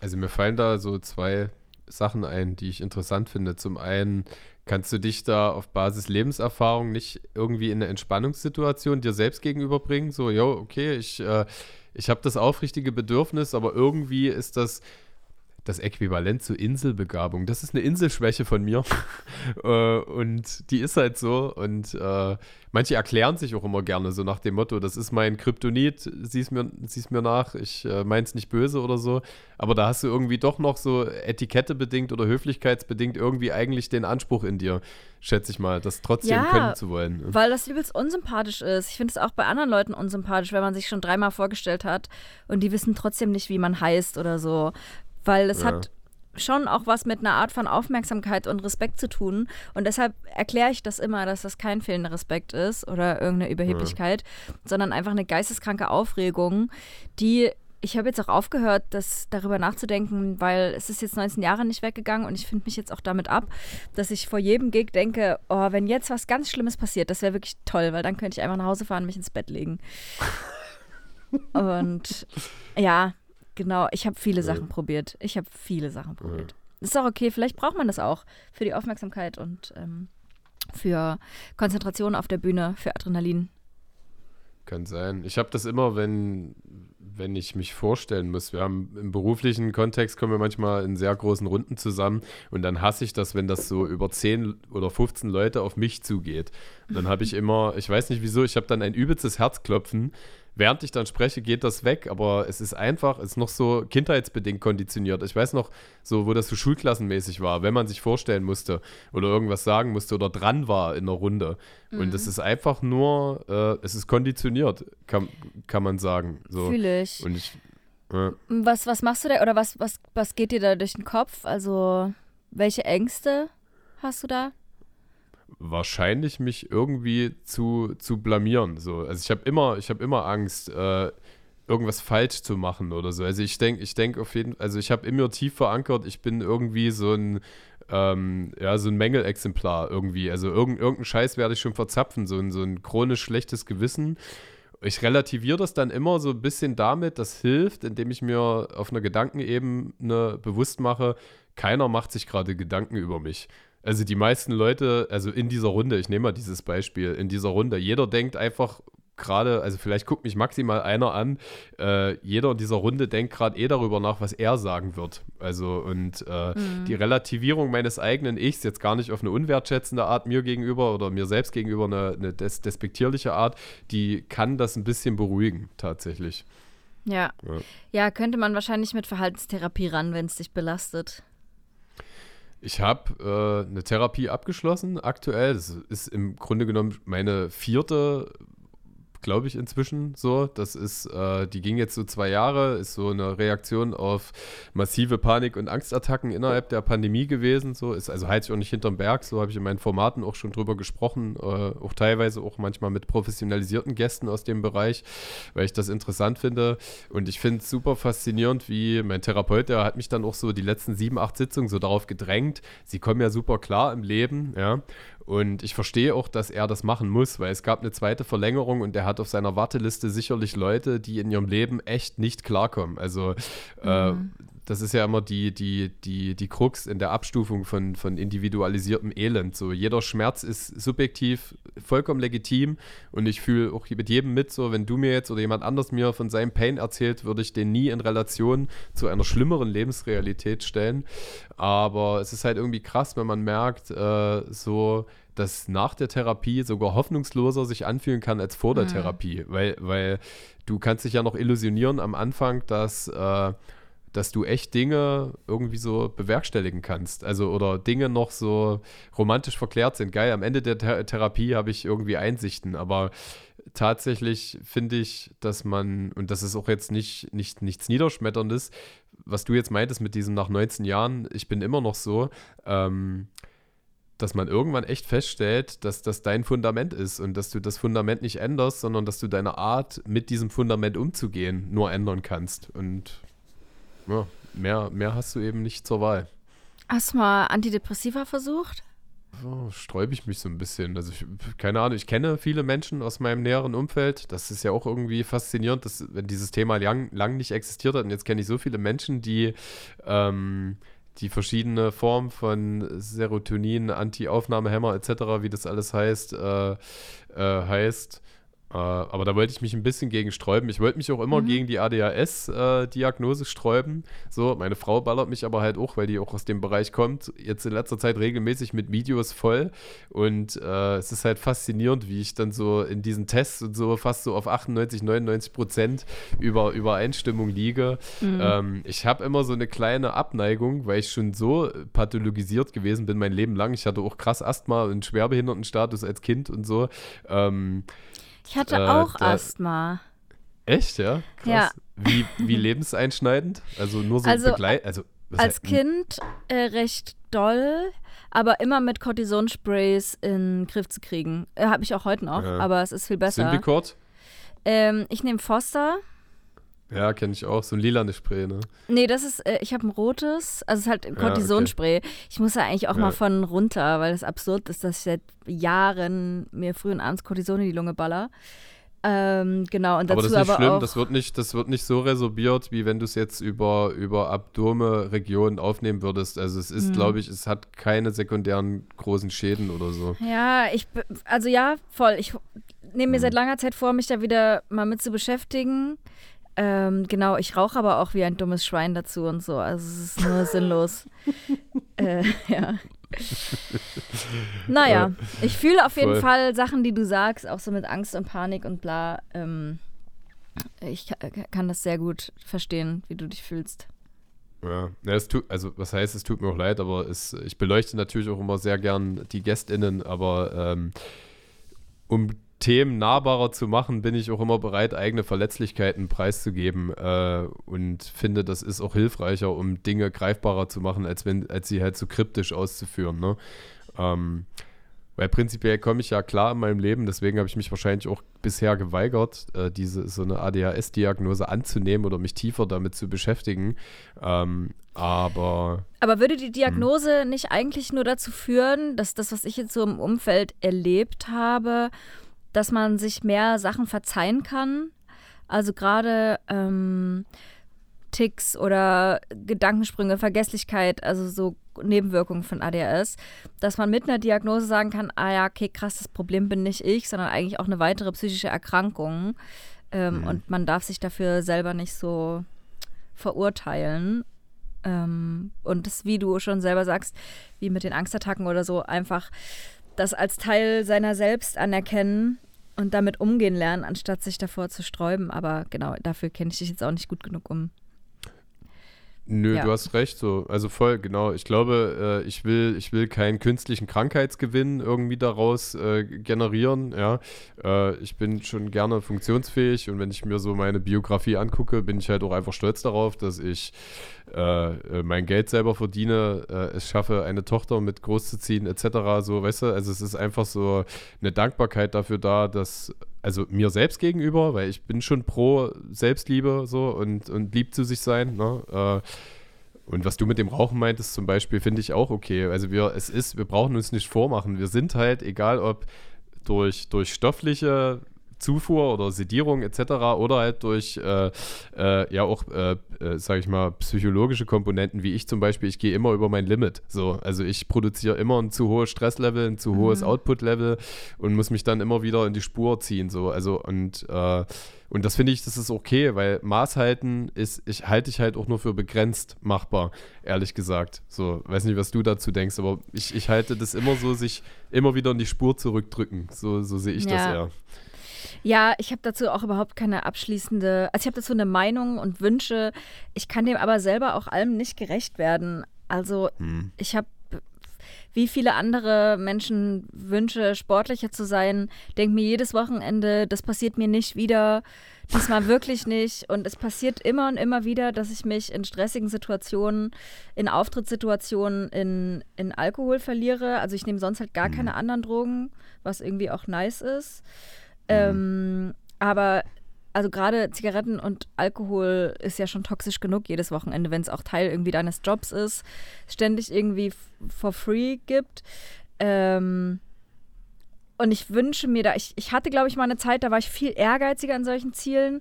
Also mir fallen da so zwei Sachen ein, die ich interessant finde. Zum einen kannst du dich da auf Basis Lebenserfahrung nicht irgendwie in eine Entspannungssituation dir selbst gegenüberbringen. So, jo, okay, ich, äh, ich habe das aufrichtige Bedürfnis, aber irgendwie ist das das Äquivalent zu Inselbegabung. Das ist eine Inselschwäche von mir. [LAUGHS] Äh, und die ist halt so. Und äh, manche erklären sich auch immer gerne so nach dem Motto, das ist mein Kryptonit, sieh's mir, sieh's mir nach, ich äh, mein's nicht böse oder so. Aber da hast du irgendwie doch noch so etikettebedingt oder höflichkeitsbedingt irgendwie eigentlich den Anspruch in dir, schätze ich mal, das trotzdem ja, können zu wollen. Weil das übelst unsympathisch ist. Ich finde es auch bei anderen Leuten unsympathisch, wenn man sich schon dreimal vorgestellt hat und die wissen trotzdem nicht, wie man heißt oder so weil es ja. hat schon auch was mit einer Art von Aufmerksamkeit und Respekt zu tun. Und deshalb erkläre ich das immer, dass das kein fehlender Respekt ist oder irgendeine Überheblichkeit, ja. sondern einfach eine geisteskranke Aufregung, die ich habe jetzt auch aufgehört, das darüber nachzudenken, weil es ist jetzt 19 Jahre nicht weggegangen und ich finde mich jetzt auch damit ab, dass ich vor jedem Gig denke, oh, wenn jetzt was ganz Schlimmes passiert, das wäre wirklich toll, weil dann könnte ich einfach nach Hause fahren und mich ins Bett legen. [LAUGHS] und ja, Genau, ich habe viele Sachen probiert. Ich habe viele Sachen probiert. Ist auch okay, vielleicht braucht man das auch für die Aufmerksamkeit und ähm, für Konzentration auf der Bühne, für Adrenalin. Kann sein. Ich habe das immer, wenn, wenn ich mich vorstellen muss. Wir haben im beruflichen Kontext kommen wir manchmal in sehr großen Runden zusammen und dann hasse ich das, wenn das so über 10 oder 15 Leute auf mich zugeht. Und dann habe ich [LAUGHS] immer, ich weiß nicht wieso, ich habe dann ein übelstes Herzklopfen, während ich dann spreche, geht das weg, aber es ist einfach, es ist noch so kindheitsbedingt konditioniert. Ich weiß noch, so, wo das so schulklassenmäßig war, wenn man sich vorstellen musste oder irgendwas sagen musste oder dran war in der Runde. Mhm. Und es ist einfach nur, äh, es ist konditioniert, kann, kann man sagen. So. Fühle ich. Und ich äh. was, was machst du da oder was, was, was geht dir da durch den Kopf? Also, welche Ängste hast du da? Wahrscheinlich mich irgendwie zu, zu blamieren. So. Also ich habe immer, ich habe immer Angst, äh, irgendwas falsch zu machen oder so. Also ich denke, ich denke auf jeden Fall, also ich habe in mir tief verankert, ich bin irgendwie so ein, ähm, ja, so ein Mängelexemplar irgendwie. Also irgend, irgendeinen Scheiß werde ich schon verzapfen, so ein, so ein chronisch schlechtes Gewissen. Ich relativiere das dann immer so ein bisschen damit, das hilft, indem ich mir auf einer Gedankenebene bewusst mache, keiner macht sich gerade Gedanken über mich. Also die meisten Leute, also in dieser Runde, ich nehme mal dieses Beispiel, in dieser Runde, jeder denkt einfach gerade, also vielleicht guckt mich maximal einer an, äh, jeder in dieser Runde denkt gerade eh darüber nach, was er sagen wird. Also und äh, mhm. die Relativierung meines eigenen Ichs, jetzt gar nicht auf eine unwertschätzende Art mir gegenüber oder mir selbst gegenüber eine, eine des despektierliche Art, die kann das ein bisschen beruhigen, tatsächlich. Ja. Ja, ja könnte man wahrscheinlich mit Verhaltenstherapie ran, wenn es dich belastet. Ich habe äh, eine Therapie abgeschlossen aktuell. Das ist im Grunde genommen meine vierte glaube ich, inzwischen so. Das ist, äh, die ging jetzt so zwei Jahre, ist so eine Reaktion auf massive Panik- und Angstattacken innerhalb der Pandemie gewesen. So ist also halte ich auch nicht hinterm Berg. So habe ich in meinen Formaten auch schon drüber gesprochen, äh, auch teilweise auch manchmal mit professionalisierten Gästen aus dem Bereich, weil ich das interessant finde. Und ich finde es super faszinierend, wie mein Therapeut, der hat mich dann auch so die letzten sieben, acht Sitzungen so darauf gedrängt. Sie kommen ja super klar im Leben, ja. Und ich verstehe auch, dass er das machen muss, weil es gab eine zweite Verlängerung und er hat auf seiner Warteliste sicherlich Leute, die in ihrem Leben echt nicht klarkommen. Also äh, mhm. äh, das ist ja immer die, die, die, die Krux in der Abstufung von, von individualisiertem Elend. So, jeder Schmerz ist subjektiv vollkommen legitim und ich fühle auch mit jedem mit, so wenn du mir jetzt oder jemand anders mir von seinem Pain erzählt, würde ich den nie in Relation zu einer schlimmeren Lebensrealität stellen. Aber es ist halt irgendwie krass, wenn man merkt, äh, so dass nach der Therapie sogar hoffnungsloser sich anfühlen kann als vor der mhm. Therapie. Weil, weil du kannst dich ja noch illusionieren am Anfang, dass äh, dass du echt Dinge irgendwie so bewerkstelligen kannst. Also oder Dinge noch so romantisch verklärt sind. Geil, am Ende der Th Therapie habe ich irgendwie Einsichten, aber tatsächlich finde ich, dass man, und das ist auch jetzt nicht, nicht nichts Niederschmetterndes, was du jetzt meintest mit diesem nach 19 Jahren, ich bin immer noch so, ähm, dass man irgendwann echt feststellt, dass das dein Fundament ist und dass du das Fundament nicht änderst, sondern dass du deine Art, mit diesem Fundament umzugehen, nur ändern kannst. Und ja, mehr, mehr hast du eben nicht zur Wahl. Hast du mal Antidepressiva versucht? Oh, sträube ich mich so ein bisschen. Also, ich, keine Ahnung, ich kenne viele Menschen aus meinem näheren Umfeld. Das ist ja auch irgendwie faszinierend, dass, wenn dieses Thema lang, lang nicht existiert hat. Und jetzt kenne ich so viele Menschen, die ähm, die verschiedene Formen von Serotonin, Anti-Aufnahmehämmer etc., wie das alles heißt, äh, äh, heißt, äh, aber da wollte ich mich ein bisschen gegen sträuben. Ich wollte mich auch immer mhm. gegen die ADHS-Diagnose äh, sträuben. So, meine Frau ballert mich aber halt auch, weil die auch aus dem Bereich kommt, jetzt in letzter Zeit regelmäßig mit Videos voll. Und äh, es ist halt faszinierend, wie ich dann so in diesen Tests und so fast so auf 98, 99 Prozent über Übereinstimmung liege. Mhm. Ähm, ich habe immer so eine kleine Abneigung, weil ich schon so pathologisiert gewesen bin mein Leben lang. Ich hatte auch krass Asthma und Schwerbehindertenstatus als Kind und so. Ähm, ich hatte äh, auch Asthma. Echt, ja? Krass. Ja. Wie, wie lebenseinschneidend? Also nur so also, Begleit... Also, als Kind äh, recht doll, aber immer mit Cortisonsprays in den Griff zu kriegen. Äh, Habe ich auch heute noch, ja. aber es ist viel besser. Symbicort? Ähm, ich nehme Foster. Ja, kenne ich auch. So ein lila Spray, ne? Nee, das ist, äh, ich habe ein rotes, also es ist halt ein Cortisonspray. Ja, okay. Ich muss ja eigentlich auch ja. mal von runter, weil es absurd ist, dass ich seit Jahren mir früh und abends Cortison in die Lunge baller. Ähm, genau, und dazu aber das ist nicht aber schlimm, das wird nicht, das wird nicht so resorbiert, wie wenn du es jetzt über, über Abdome-Regionen aufnehmen würdest. Also es ist, mhm. glaube ich, es hat keine sekundären großen Schäden oder so. Ja, ich, also ja, voll. Ich nehme mir mhm. seit langer Zeit vor, mich da wieder mal mit zu beschäftigen. Ähm, genau, ich rauche aber auch wie ein dummes Schwein dazu und so. Also es ist nur sinnlos. [LAUGHS] äh, ja. naja, ich fühle auf jeden Voll. Fall Sachen, die du sagst, auch so mit Angst und Panik und bla. Ähm, ich kann das sehr gut verstehen, wie du dich fühlst. Ja, es tut, also was heißt, es tut mir auch leid, aber es, ich beleuchte natürlich auch immer sehr gern die GästInnen, aber ähm, um Themen nahbarer zu machen, bin ich auch immer bereit, eigene Verletzlichkeiten preiszugeben äh, und finde, das ist auch hilfreicher, um Dinge greifbarer zu machen, als wenn, als sie halt so kryptisch auszuführen. Ne? Ähm, weil prinzipiell komme ich ja klar in meinem Leben, deswegen habe ich mich wahrscheinlich auch bisher geweigert, äh, diese so eine ADHS-Diagnose anzunehmen oder mich tiefer damit zu beschäftigen. Ähm, aber. Aber würde die Diagnose hm. nicht eigentlich nur dazu führen, dass das, was ich jetzt so im Umfeld erlebt habe, dass man sich mehr Sachen verzeihen kann. Also gerade ähm, Ticks oder Gedankensprünge, Vergesslichkeit, also so Nebenwirkungen von ADHS, dass man mit einer Diagnose sagen kann, ah ja, okay, krass, das Problem bin nicht ich, sondern eigentlich auch eine weitere psychische Erkrankung. Ähm, mhm. Und man darf sich dafür selber nicht so verurteilen. Ähm, und das, wie du schon selber sagst, wie mit den Angstattacken oder so, einfach das als Teil seiner selbst anerkennen und damit umgehen lernen, anstatt sich davor zu sträuben. Aber genau, dafür kenne ich dich jetzt auch nicht gut genug, um Nö, ja. du hast recht, so. Also voll, genau. Ich glaube, äh, ich will, ich will keinen künstlichen Krankheitsgewinn irgendwie daraus äh, generieren, ja. Äh, ich bin schon gerne funktionsfähig und wenn ich mir so meine Biografie angucke, bin ich halt auch einfach stolz darauf, dass ich äh, äh, mein Geld selber verdiene, äh, es schaffe, eine Tochter mit großzuziehen, etc. So, weißt du, also es ist einfach so eine Dankbarkeit dafür da, dass also mir selbst gegenüber, weil ich bin schon pro Selbstliebe so und, und lieb zu sich sein. Ne? Äh, und was du mit dem Rauchen meintest zum Beispiel, finde ich auch okay. Also wir, es ist, wir brauchen uns nicht vormachen. Wir sind halt, egal ob durch, durch stoffliche Zufuhr oder Sedierung etc. oder halt durch äh, äh, ja auch, äh, äh sage ich mal, psychologische Komponenten, wie ich zum Beispiel, ich gehe immer über mein Limit. So, also ich produziere immer ein zu hohes Stresslevel, ein zu mhm. hohes Output-Level und muss mich dann immer wieder in die Spur ziehen. So, also und äh, und das finde ich, das ist okay, weil Maß halten ist, ich halte ich halt auch nur für begrenzt machbar, ehrlich gesagt. So, weiß nicht, was du dazu denkst, aber ich, ich halte das immer so, sich immer wieder in die Spur zurückdrücken. So, so sehe ich ja. das eher. Ja, ich habe dazu auch überhaupt keine abschließende, also ich habe dazu eine Meinung und Wünsche. Ich kann dem aber selber auch allem nicht gerecht werden. Also hm. ich habe wie viele andere Menschen wünsche, sportlicher zu sein, denke mir jedes Wochenende, das passiert mir nicht wieder, diesmal wirklich nicht. Und es passiert immer und immer wieder, dass ich mich in stressigen Situationen, in Auftrittssituationen, in, in Alkohol verliere. Also ich nehme sonst halt gar mhm. keine anderen Drogen, was irgendwie auch nice ist. Mhm. Ähm, aber also gerade Zigaretten und Alkohol ist ja schon toxisch genug jedes Wochenende, wenn es auch Teil irgendwie deines Jobs ist, ständig irgendwie for free gibt. Ähm, und ich wünsche mir da, ich, ich hatte, glaube ich, mal eine Zeit, da war ich viel ehrgeiziger an solchen Zielen.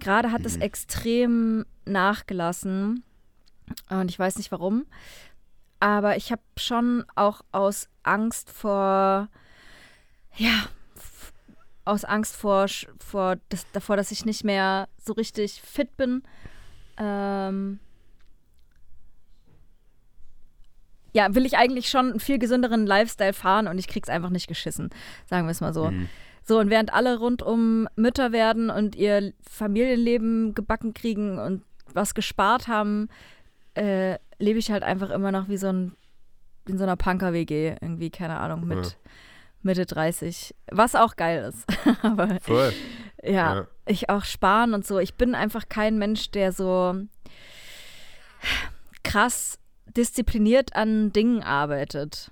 Gerade hat mhm. es extrem nachgelassen. Und ich weiß nicht warum. Aber ich habe schon auch aus Angst vor, ja, aus Angst vor, vor das, davor, dass ich nicht mehr so richtig fit bin. Ähm, ja, will ich eigentlich schon einen viel gesünderen Lifestyle fahren und ich krieg's einfach nicht geschissen, sagen wir es mal so. Mhm. So, und während alle rundum Mütter werden und ihr Familienleben gebacken kriegen und was gespart haben, äh, lebe ich halt einfach immer noch wie so ein, in so einer Punker-WG, irgendwie, keine Ahnung, mit ja. Mitte 30. Was auch geil ist. [LAUGHS] Aber Voll. Ja, ja, ich auch sparen und so. Ich bin einfach kein Mensch, der so krass diszipliniert an Dingen arbeitet.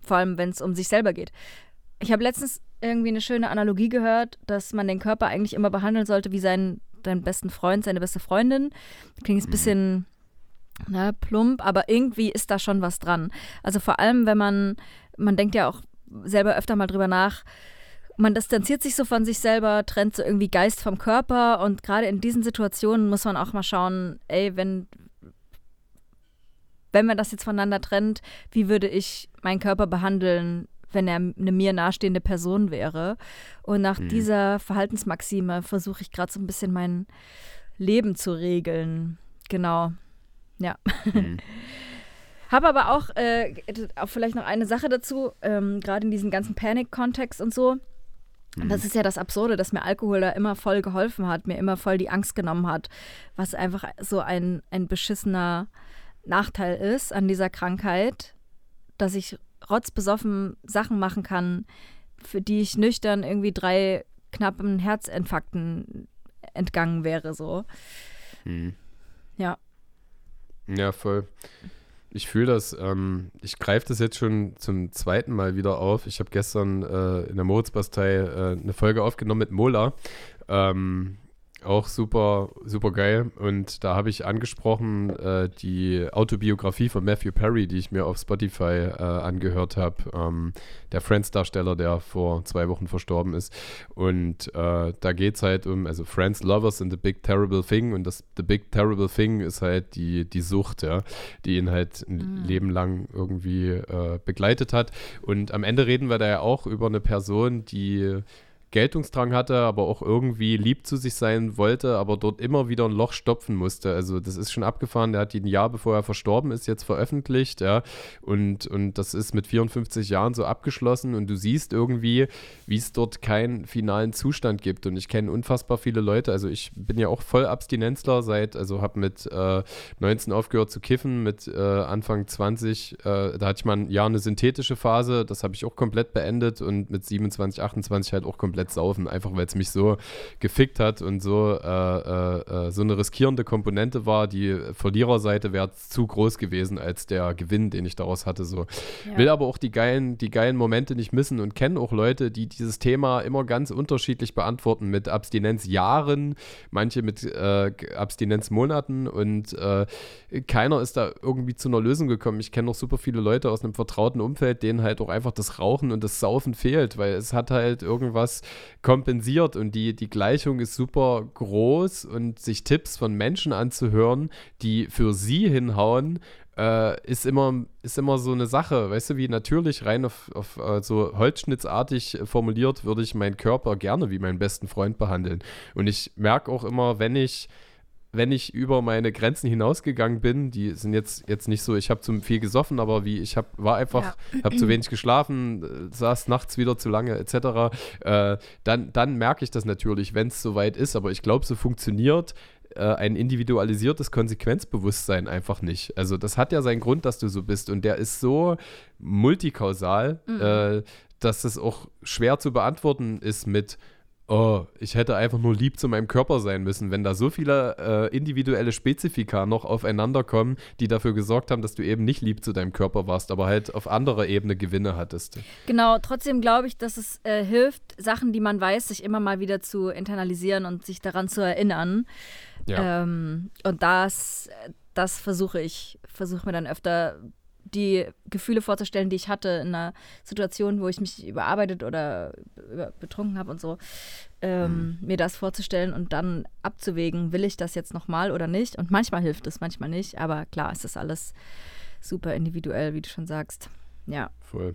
Vor allem, wenn es um sich selber geht. Ich habe letztens irgendwie eine schöne Analogie gehört, dass man den Körper eigentlich immer behandeln sollte wie seinen, seinen besten Freund, seine beste Freundin. Klingt jetzt ein mhm. bisschen ne, plump, aber irgendwie ist da schon was dran. Also vor allem, wenn man, man denkt ja auch selber öfter mal drüber nach, man distanziert sich so von sich selber, trennt so irgendwie Geist vom Körper und gerade in diesen Situationen muss man auch mal schauen, ey, wenn, wenn man das jetzt voneinander trennt, wie würde ich meinen Körper behandeln, wenn er eine mir nahestehende Person wäre? Und nach mhm. dieser Verhaltensmaxime versuche ich gerade so ein bisschen mein Leben zu regeln. Genau. Ja. Mhm. [LAUGHS] Habe aber auch, äh, auch vielleicht noch eine Sache dazu, ähm, gerade in diesem ganzen Panic-Kontext und so. Mhm. Das ist ja das Absurde, dass mir Alkohol da immer voll geholfen hat, mir immer voll die Angst genommen hat, was einfach so ein, ein beschissener Nachteil ist an dieser Krankheit, dass ich rotzbesoffen Sachen machen kann, für die ich nüchtern irgendwie drei knappen Herzinfarkten entgangen wäre, so. Mhm. Ja. Ja, voll. Ich fühle das, ähm, ich greife das jetzt schon zum zweiten Mal wieder auf. Ich habe gestern äh, in der Moritzbastei äh, eine Folge aufgenommen mit Mola. Ähm, auch super, super geil. Und da habe ich angesprochen äh, die Autobiografie von Matthew Perry, die ich mir auf Spotify äh, angehört habe. Ähm, der Friends-Darsteller, der vor zwei Wochen verstorben ist. Und äh, da geht es halt um, also Friends, Lovers and the Big Terrible Thing. Und das The Big Terrible Thing ist halt die, die Sucht, ja, die ihn halt ein mhm. Leben lang irgendwie äh, begleitet hat. Und am Ende reden wir da ja auch über eine Person, die Geltungsdrang hatte, aber auch irgendwie lieb zu sich sein wollte, aber dort immer wieder ein Loch stopfen musste. Also das ist schon abgefahren. Der hat ihn ein Jahr bevor er verstorben ist jetzt veröffentlicht, ja. Und, und das ist mit 54 Jahren so abgeschlossen und du siehst irgendwie, wie es dort keinen finalen Zustand gibt. Und ich kenne unfassbar viele Leute. Also ich bin ja auch voll Abstinenzler seit, also habe mit äh, 19 aufgehört zu kiffen, mit äh, Anfang 20, äh, da hatte ich mal ein Jahr eine synthetische Phase, das habe ich auch komplett beendet und mit 27, 28 halt auch komplett komplett saufen, einfach weil es mich so gefickt hat und so, äh, äh, äh, so eine riskierende Komponente war. Die Verliererseite wäre zu groß gewesen als der Gewinn, den ich daraus hatte. So. Ja. Will aber auch die geilen, die geilen Momente nicht missen und kenne auch Leute, die dieses Thema immer ganz unterschiedlich beantworten mit Abstinenzjahren, manche mit äh, Abstinenzmonaten und äh, keiner ist da irgendwie zu einer Lösung gekommen. Ich kenne noch super viele Leute aus einem vertrauten Umfeld, denen halt auch einfach das Rauchen und das Saufen fehlt, weil es hat halt irgendwas kompensiert. Und die, die Gleichung ist super groß. Und sich Tipps von Menschen anzuhören, die für sie hinhauen, äh, ist, immer, ist immer so eine Sache, weißt du, wie natürlich rein auf, auf äh, so holzschnittsartig formuliert, würde ich meinen Körper gerne wie meinen besten Freund behandeln. Und ich merke auch immer, wenn ich wenn ich über meine Grenzen hinausgegangen bin, die sind jetzt, jetzt nicht so, ich habe zu viel gesoffen, aber wie ich hab, war einfach, ja. habe zu wenig geschlafen, äh, saß nachts wieder zu lange etc., äh, dann, dann merke ich das natürlich, wenn es soweit ist. Aber ich glaube, so funktioniert äh, ein individualisiertes Konsequenzbewusstsein einfach nicht. Also das hat ja seinen Grund, dass du so bist und der ist so multikausal, mhm. äh, dass es auch schwer zu beantworten ist mit oh, ich hätte einfach nur lieb zu meinem Körper sein müssen, wenn da so viele äh, individuelle Spezifika noch aufeinander kommen, die dafür gesorgt haben, dass du eben nicht lieb zu deinem Körper warst, aber halt auf anderer Ebene Gewinne hattest. Genau, trotzdem glaube ich, dass es äh, hilft, Sachen, die man weiß, sich immer mal wieder zu internalisieren und sich daran zu erinnern. Ja. Ähm, und das, das versuche ich, versuche mir dann öfter die Gefühle vorzustellen, die ich hatte in einer Situation, wo ich mich überarbeitet oder betrunken habe und so, ähm, mhm. mir das vorzustellen und dann abzuwägen, will ich das jetzt nochmal oder nicht. Und manchmal hilft es, manchmal nicht, aber klar, es ist alles super individuell, wie du schon sagst. Ja. Voll.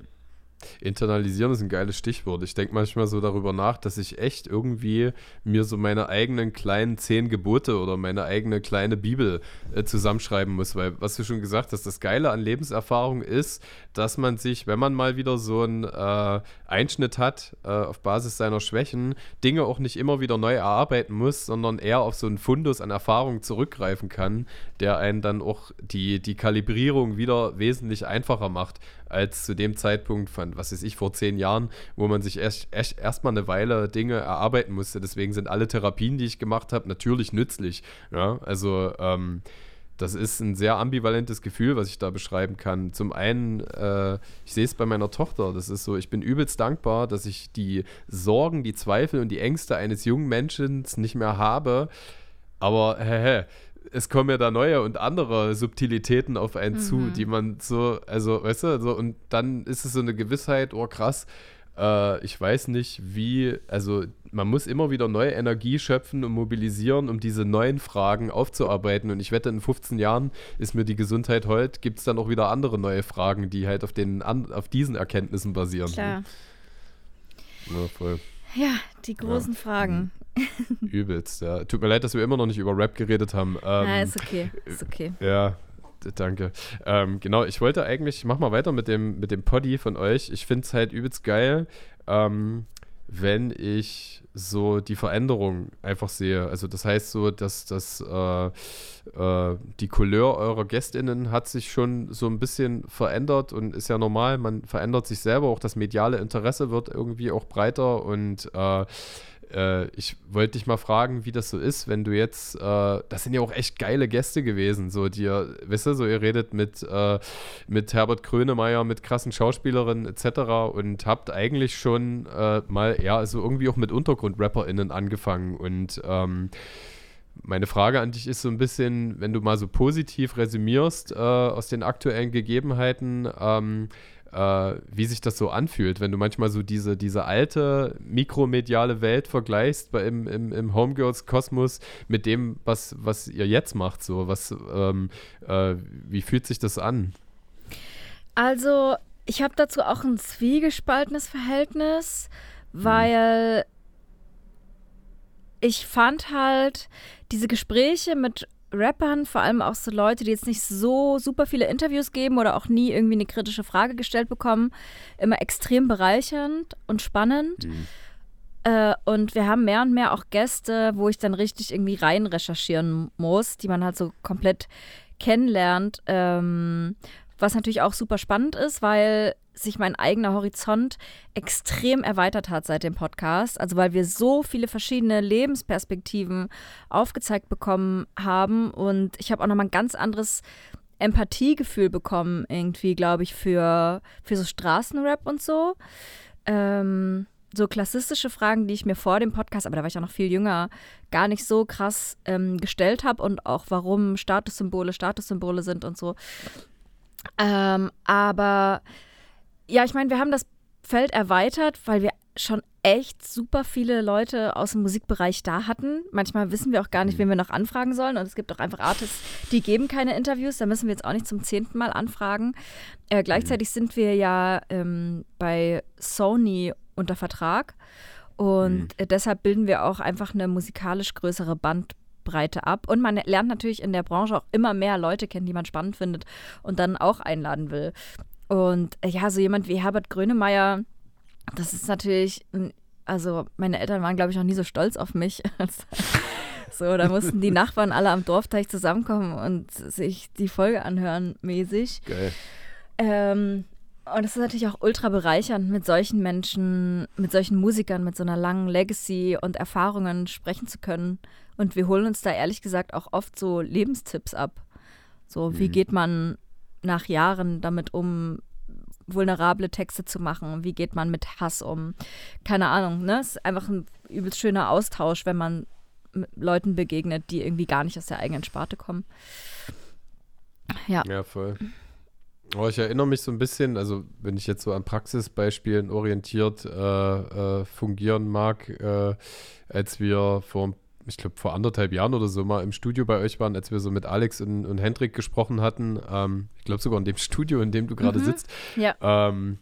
Internalisieren ist ein geiles Stichwort. Ich denke manchmal so darüber nach, dass ich echt irgendwie mir so meine eigenen kleinen zehn Gebote oder meine eigene kleine Bibel äh, zusammenschreiben muss, weil was du schon gesagt hast, das Geile an Lebenserfahrung ist, dass man sich, wenn man mal wieder so einen äh, Einschnitt hat äh, auf Basis seiner Schwächen, Dinge auch nicht immer wieder neu erarbeiten muss, sondern eher auf so einen Fundus an Erfahrung zurückgreifen kann, der einen dann auch die, die Kalibrierung wieder wesentlich einfacher macht als zu dem Zeitpunkt von, was weiß ich, vor zehn Jahren, wo man sich erst, erst erstmal eine Weile Dinge erarbeiten musste. Deswegen sind alle Therapien, die ich gemacht habe, natürlich nützlich. Ja? Also ähm, das ist ein sehr ambivalentes Gefühl, was ich da beschreiben kann. Zum einen, äh, ich sehe es bei meiner Tochter, das ist so, ich bin übelst dankbar, dass ich die Sorgen, die Zweifel und die Ängste eines jungen Menschen nicht mehr habe. Aber hä, es kommen ja da neue und andere Subtilitäten auf einen mhm. zu, die man so, also, weißt du, so, und dann ist es so eine Gewissheit, oh krass, äh, ich weiß nicht, wie, also man muss immer wieder neue Energie schöpfen und mobilisieren, um diese neuen Fragen aufzuarbeiten. Und ich wette, in 15 Jahren ist mir die Gesundheit heut, gibt es dann auch wieder andere neue Fragen, die halt auf, den, auf diesen Erkenntnissen basieren. Klar. Ja, voll. Ja, die großen ja. Fragen. Übelst, ja. Tut mir leid, dass wir immer noch nicht über Rap geredet haben. Ähm, ja, ist okay. Ist okay. Ja, danke. Ähm, genau, ich wollte eigentlich, ich mach mal weiter mit dem, mit dem Poddy von euch. Ich finde es halt übelst geil, ähm, wenn ich so die Veränderung einfach sehe. Also das heißt so, dass das äh, äh, die Couleur eurer GästInnen hat sich schon so ein bisschen verändert und ist ja normal, man verändert sich selber, auch das mediale Interesse wird irgendwie auch breiter und äh, äh, ich wollte dich mal fragen, wie das so ist, wenn du jetzt, äh, das sind ja auch echt geile Gäste gewesen, so die, wisst ihr, so ihr redet mit, äh, mit Herbert Krönemeyer, mit krassen Schauspielerinnen etc. und habt eigentlich schon äh, mal, ja, also irgendwie auch mit UntergrundrapperInnen angefangen und ähm, meine Frage an dich ist so ein bisschen, wenn du mal so positiv resümierst äh, aus den aktuellen Gegebenheiten, ähm, äh, wie sich das so anfühlt, wenn du manchmal so diese, diese alte mikromediale Welt vergleichst bei, im, im, im Homegirls-Kosmos mit dem, was, was ihr jetzt macht. So, was, ähm, äh, wie fühlt sich das an? Also, ich habe dazu auch ein zwiegespaltenes Verhältnis, weil hm. ich fand halt diese Gespräche mit Rappern, vor allem auch so Leute, die jetzt nicht so super viele Interviews geben oder auch nie irgendwie eine kritische Frage gestellt bekommen, immer extrem bereichernd und spannend. Mhm. Äh, und wir haben mehr und mehr auch Gäste, wo ich dann richtig irgendwie rein recherchieren muss, die man halt so komplett kennenlernt. Ähm, was natürlich auch super spannend ist, weil sich mein eigener Horizont extrem erweitert hat seit dem Podcast. Also weil wir so viele verschiedene Lebensperspektiven aufgezeigt bekommen haben. Und ich habe auch nochmal ein ganz anderes Empathiegefühl bekommen, irgendwie, glaube ich, für, für so Straßenrap und so. Ähm, so klassistische Fragen, die ich mir vor dem Podcast, aber da war ich auch noch viel jünger, gar nicht so krass ähm, gestellt habe und auch warum Statussymbole Statussymbole sind und so. Ähm, aber ja, ich meine, wir haben das Feld erweitert, weil wir schon echt super viele Leute aus dem Musikbereich da hatten. Manchmal wissen wir auch gar nicht, mhm. wen wir noch anfragen sollen. Und es gibt auch einfach Artists, die geben keine Interviews. Da müssen wir jetzt auch nicht zum zehnten Mal anfragen. Äh, gleichzeitig sind wir ja ähm, bei Sony unter Vertrag. Und mhm. äh, deshalb bilden wir auch einfach eine musikalisch größere Bandbreite Bandbreite ab. Und man lernt natürlich in der Branche auch immer mehr Leute kennen, die man spannend findet und dann auch einladen will. Und äh, ja, so jemand wie Herbert Grönemeyer, das ist natürlich, also meine Eltern waren, glaube ich, noch nie so stolz auf mich. [LAUGHS] [LAUGHS] so, da mussten die Nachbarn alle am Dorfteich zusammenkommen und sich die Folge anhören, mäßig. Geil. Ähm, und es ist natürlich auch ultra bereichernd, mit solchen Menschen, mit solchen Musikern, mit so einer langen Legacy und Erfahrungen sprechen zu können. Und wir holen uns da ehrlich gesagt auch oft so Lebenstipps ab. So, wie mhm. geht man nach Jahren damit um, vulnerable Texte zu machen? Wie geht man mit Hass um? Keine Ahnung, ne? Es ist einfach ein übelst schöner Austausch, wenn man Leuten begegnet, die irgendwie gar nicht aus der eigenen Sparte kommen. Ja. Ja, voll. Oh, ich erinnere mich so ein bisschen, also wenn ich jetzt so an Praxisbeispielen orientiert äh, äh, fungieren mag, äh, als wir vor, ich glaube, vor anderthalb Jahren oder so mal im Studio bei euch waren, als wir so mit Alex und, und Hendrik gesprochen hatten, ähm, ich glaube sogar in dem [LAUGHS] Studio, in dem du gerade mhm. sitzt. Ja. Ähm,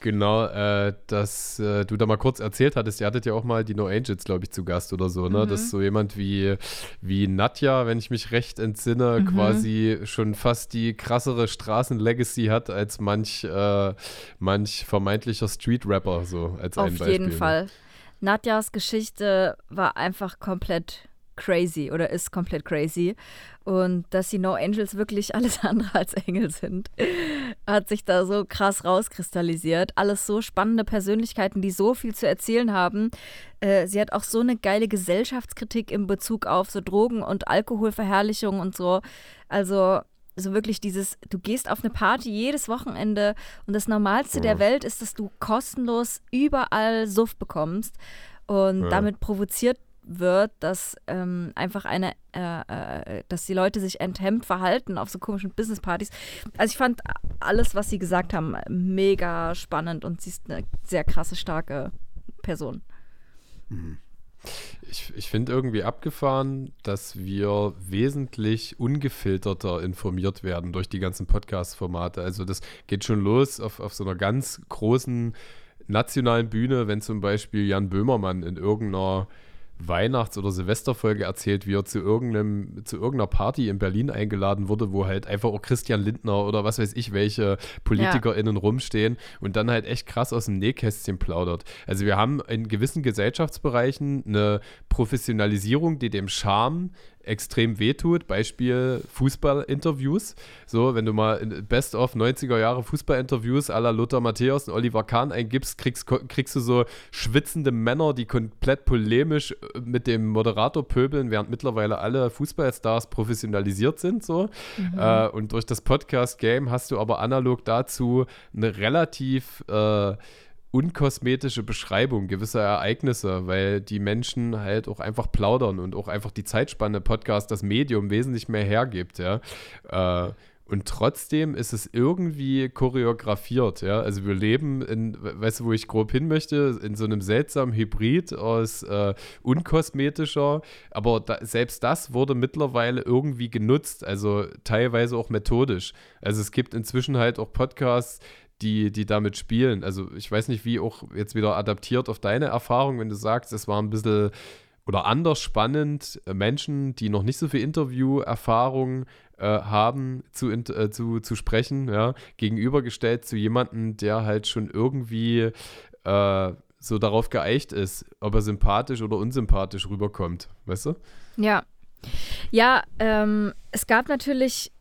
Genau, äh, dass äh, du da mal kurz erzählt hattest, ihr hattet ja auch mal die No Angels, glaube ich, zu Gast oder so, ne? Mhm. Dass so jemand wie, wie Nadja, wenn ich mich recht entsinne, mhm. quasi schon fast die krassere Straßenlegacy hat als manch, äh, manch vermeintlicher Street-Rapper, so als Auf ein Beispiel. Auf jeden ne? Fall. Nadjas Geschichte war einfach komplett crazy oder ist komplett crazy. Und dass die No Angels wirklich alles [LAUGHS] andere als Engel sind, hat sich da so krass rauskristallisiert. Alles so spannende Persönlichkeiten, die so viel zu erzählen haben. Äh, sie hat auch so eine geile Gesellschaftskritik in Bezug auf so Drogen- und Alkoholverherrlichung und so. Also so wirklich dieses, du gehst auf eine Party jedes Wochenende und das Normalste ja. der Welt ist, dass du kostenlos überall Suff bekommst. Und ja. damit provoziert wird, dass ähm, einfach eine, äh, äh, dass die Leute sich enthemmt verhalten auf so komischen Businesspartys. Also ich fand alles, was sie gesagt haben, mega spannend und sie ist eine sehr krasse, starke Person. Mhm. Ich, ich finde irgendwie abgefahren, dass wir wesentlich ungefilterter informiert werden durch die ganzen Podcast-Formate. Also das geht schon los auf, auf so einer ganz großen nationalen Bühne, wenn zum Beispiel Jan Böhmermann in irgendeiner Weihnachts- oder Silvesterfolge erzählt, wie er zu, irgendeinem, zu irgendeiner Party in Berlin eingeladen wurde, wo halt einfach auch Christian Lindner oder was weiß ich, welche PolitikerInnen ja. rumstehen und dann halt echt krass aus dem Nähkästchen plaudert. Also wir haben in gewissen Gesellschaftsbereichen eine Professionalisierung, die dem Charme extrem wehtut. Beispiel Fußballinterviews. So, wenn du mal Best of 90er Jahre Fußballinterviews la Lothar Matthäus und Oliver Kahn eingibst, kriegst, kriegst du so schwitzende Männer, die komplett polemisch äh, mit dem Moderator pöbeln, während mittlerweile alle Fußballstars professionalisiert sind. So. Mhm. Äh, und durch das Podcast-Game hast du aber analog dazu eine relativ äh, unkosmetische Beschreibung gewisser Ereignisse, weil die Menschen halt auch einfach plaudern und auch einfach die Zeitspanne Podcast das Medium wesentlich mehr hergibt, ja. Äh, und trotzdem ist es irgendwie choreografiert, ja. Also wir leben in, weißt du, wo ich grob hin möchte, in so einem seltsamen Hybrid aus äh, unkosmetischer, aber da, selbst das wurde mittlerweile irgendwie genutzt, also teilweise auch methodisch. Also es gibt inzwischen halt auch Podcasts, die, die damit spielen. Also ich weiß nicht, wie auch jetzt wieder adaptiert auf deine Erfahrung, wenn du sagst, es war ein bisschen oder anders spannend, äh, Menschen, die noch nicht so viel Interviewerfahrung äh, haben, zu, äh, zu, zu sprechen, ja, gegenübergestellt zu jemandem, der halt schon irgendwie äh, so darauf geeicht ist, ob er sympathisch oder unsympathisch rüberkommt, weißt du? Ja. Ja, ähm, es gab natürlich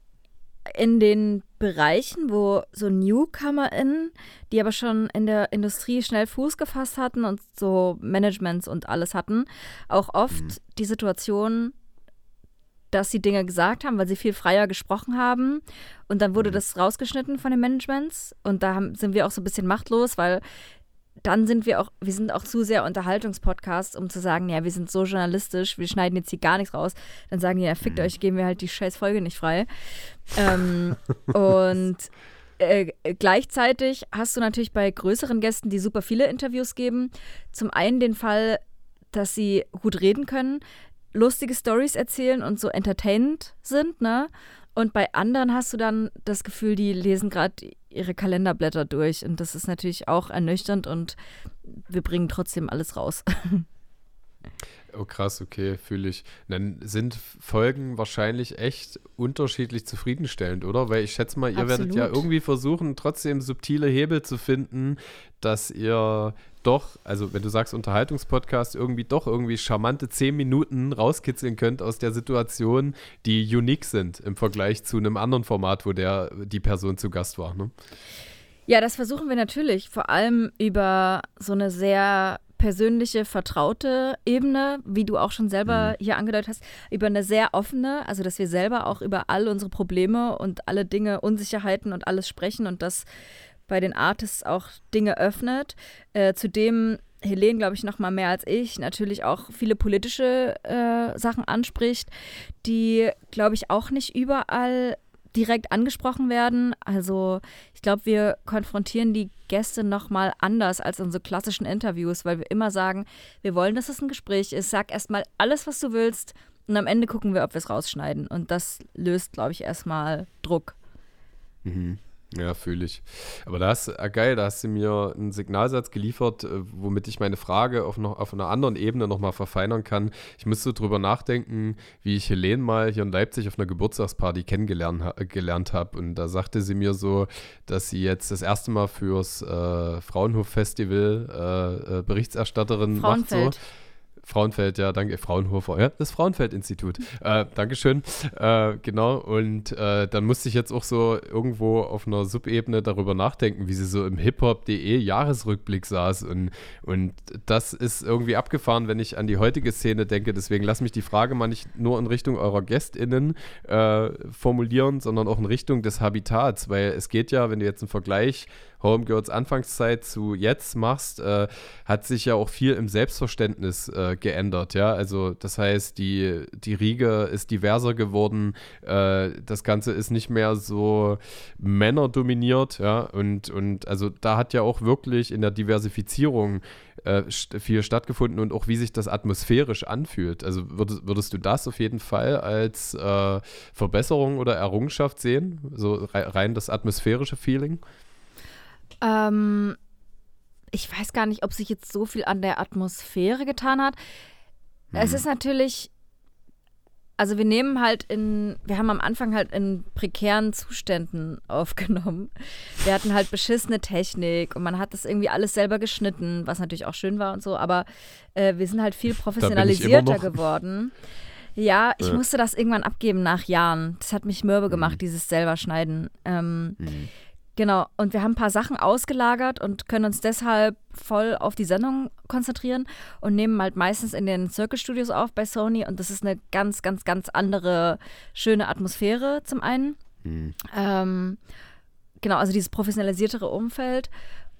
in den Bereichen, wo so NewcomerInnen, die aber schon in der Industrie schnell Fuß gefasst hatten und so Managements und alles hatten, auch oft mhm. die Situation, dass sie Dinge gesagt haben, weil sie viel freier gesprochen haben. Und dann wurde mhm. das rausgeschnitten von den Managements. Und da haben, sind wir auch so ein bisschen machtlos, weil dann sind wir auch, wir sind auch zu sehr Unterhaltungspodcasts, um zu sagen, ja, wir sind so journalistisch, wir schneiden jetzt hier gar nichts raus. Dann sagen die, ja, fickt mhm. euch, geben wir halt die scheiß Folge nicht frei. ähm, [LAUGHS] und äh, gleichzeitig hast du natürlich bei größeren Gästen, die super viele Interviews geben, zum einen den Fall, dass sie gut reden können, lustige Stories erzählen und so entertainend sind, ne? Und bei anderen hast du dann das Gefühl, die lesen gerade ihre Kalenderblätter durch. Und das ist natürlich auch ernüchternd und wir bringen trotzdem alles raus. [LAUGHS] Oh krass, okay, fühle ich. Dann sind Folgen wahrscheinlich echt unterschiedlich zufriedenstellend, oder? Weil ich schätze mal, ihr Absolut. werdet ja irgendwie versuchen, trotzdem subtile Hebel zu finden, dass ihr doch, also wenn du sagst Unterhaltungspodcast, irgendwie doch irgendwie charmante zehn Minuten rauskitzeln könnt aus der Situation, die unique sind im Vergleich zu einem anderen Format, wo der die Person zu Gast war. Ne? Ja, das versuchen wir natürlich, vor allem über so eine sehr persönliche, vertraute Ebene, wie du auch schon selber mhm. hier angedeutet hast, über eine sehr offene, also dass wir selber auch über all unsere Probleme und alle Dinge, Unsicherheiten und alles sprechen und das bei den Artists auch Dinge öffnet. Äh, zudem Helene, glaube ich, noch mal mehr als ich, natürlich auch viele politische äh, Sachen anspricht, die, glaube ich, auch nicht überall direkt angesprochen werden. Also ich glaube, wir konfrontieren die Gäste nochmal anders als in so klassischen Interviews, weil wir immer sagen, wir wollen, dass es ein Gespräch ist. Sag erstmal alles, was du willst und am Ende gucken wir, ob wir es rausschneiden. Und das löst, glaube ich, erstmal Druck. Mhm. Ja, fühle ich. Aber da hast ah, geil, da hast du mir einen Signalsatz geliefert, äh, womit ich meine Frage auf, noch, auf einer anderen Ebene nochmal verfeinern kann. Ich müsste drüber nachdenken, wie ich Helene mal hier in Leipzig auf einer Geburtstagsparty kennengelernt ha gelernt habe. Und da sagte sie mir so, dass sie jetzt das erste Mal fürs äh, Fraunhof-Festival äh, äh, Berichterstatterin Frauenfeld. macht. So. Frauenfeld, ja, danke, Fraunhofer, ja, das Frauenfeld-Institut. Äh, Dankeschön. Äh, genau, und äh, dann musste ich jetzt auch so irgendwo auf einer Subebene darüber nachdenken, wie sie so im hiphop.de Jahresrückblick saß. Und, und das ist irgendwie abgefahren, wenn ich an die heutige Szene denke. Deswegen lass mich die Frage mal nicht nur in Richtung eurer GästInnen äh, formulieren, sondern auch in Richtung des Habitats, weil es geht ja, wenn du jetzt einen Vergleich Homegirls Anfangszeit zu jetzt machst, äh, hat sich ja auch viel im Selbstverständnis äh, geändert, ja. Also das heißt, die, die Riege ist diverser geworden, äh, das Ganze ist nicht mehr so männerdominiert, ja. Und, und also da hat ja auch wirklich in der Diversifizierung äh, viel stattgefunden und auch wie sich das atmosphärisch anfühlt. Also würdest, würdest du das auf jeden Fall als äh, Verbesserung oder Errungenschaft sehen? So rein das atmosphärische Feeling? Ähm, ich weiß gar nicht, ob sich jetzt so viel an der Atmosphäre getan hat. Hm. Es ist natürlich, also wir nehmen halt in, wir haben am Anfang halt in prekären Zuständen [LAUGHS] aufgenommen. Wir hatten halt beschissene Technik und man hat das irgendwie alles selber geschnitten, was natürlich auch schön war und so, aber äh, wir sind halt viel professionalisierter geworden. Ja, ich ja. musste das irgendwann abgeben nach Jahren. Das hat mich mürbe gemacht, mhm. dieses selber schneiden. Ähm, mhm. Genau, und wir haben ein paar Sachen ausgelagert und können uns deshalb voll auf die Sendung konzentrieren und nehmen halt meistens in den Circle Studios auf bei Sony und das ist eine ganz, ganz, ganz andere schöne Atmosphäre zum einen. Mhm. Ähm, genau, also dieses professionalisiertere Umfeld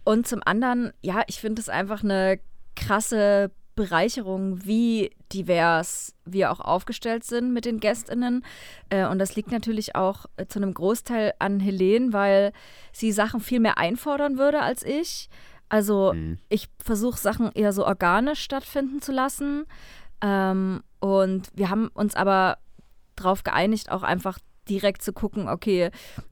und zum anderen, ja, ich finde es einfach eine krasse Bereicherung, wie divers wir auch aufgestellt sind mit den GästInnen. Äh, und das liegt natürlich auch äh, zu einem Großteil an Helene, weil sie Sachen viel mehr einfordern würde als ich. Also mhm. ich versuche Sachen eher so organisch stattfinden zu lassen. Ähm, und wir haben uns aber darauf geeinigt, auch einfach direkt zu gucken, okay,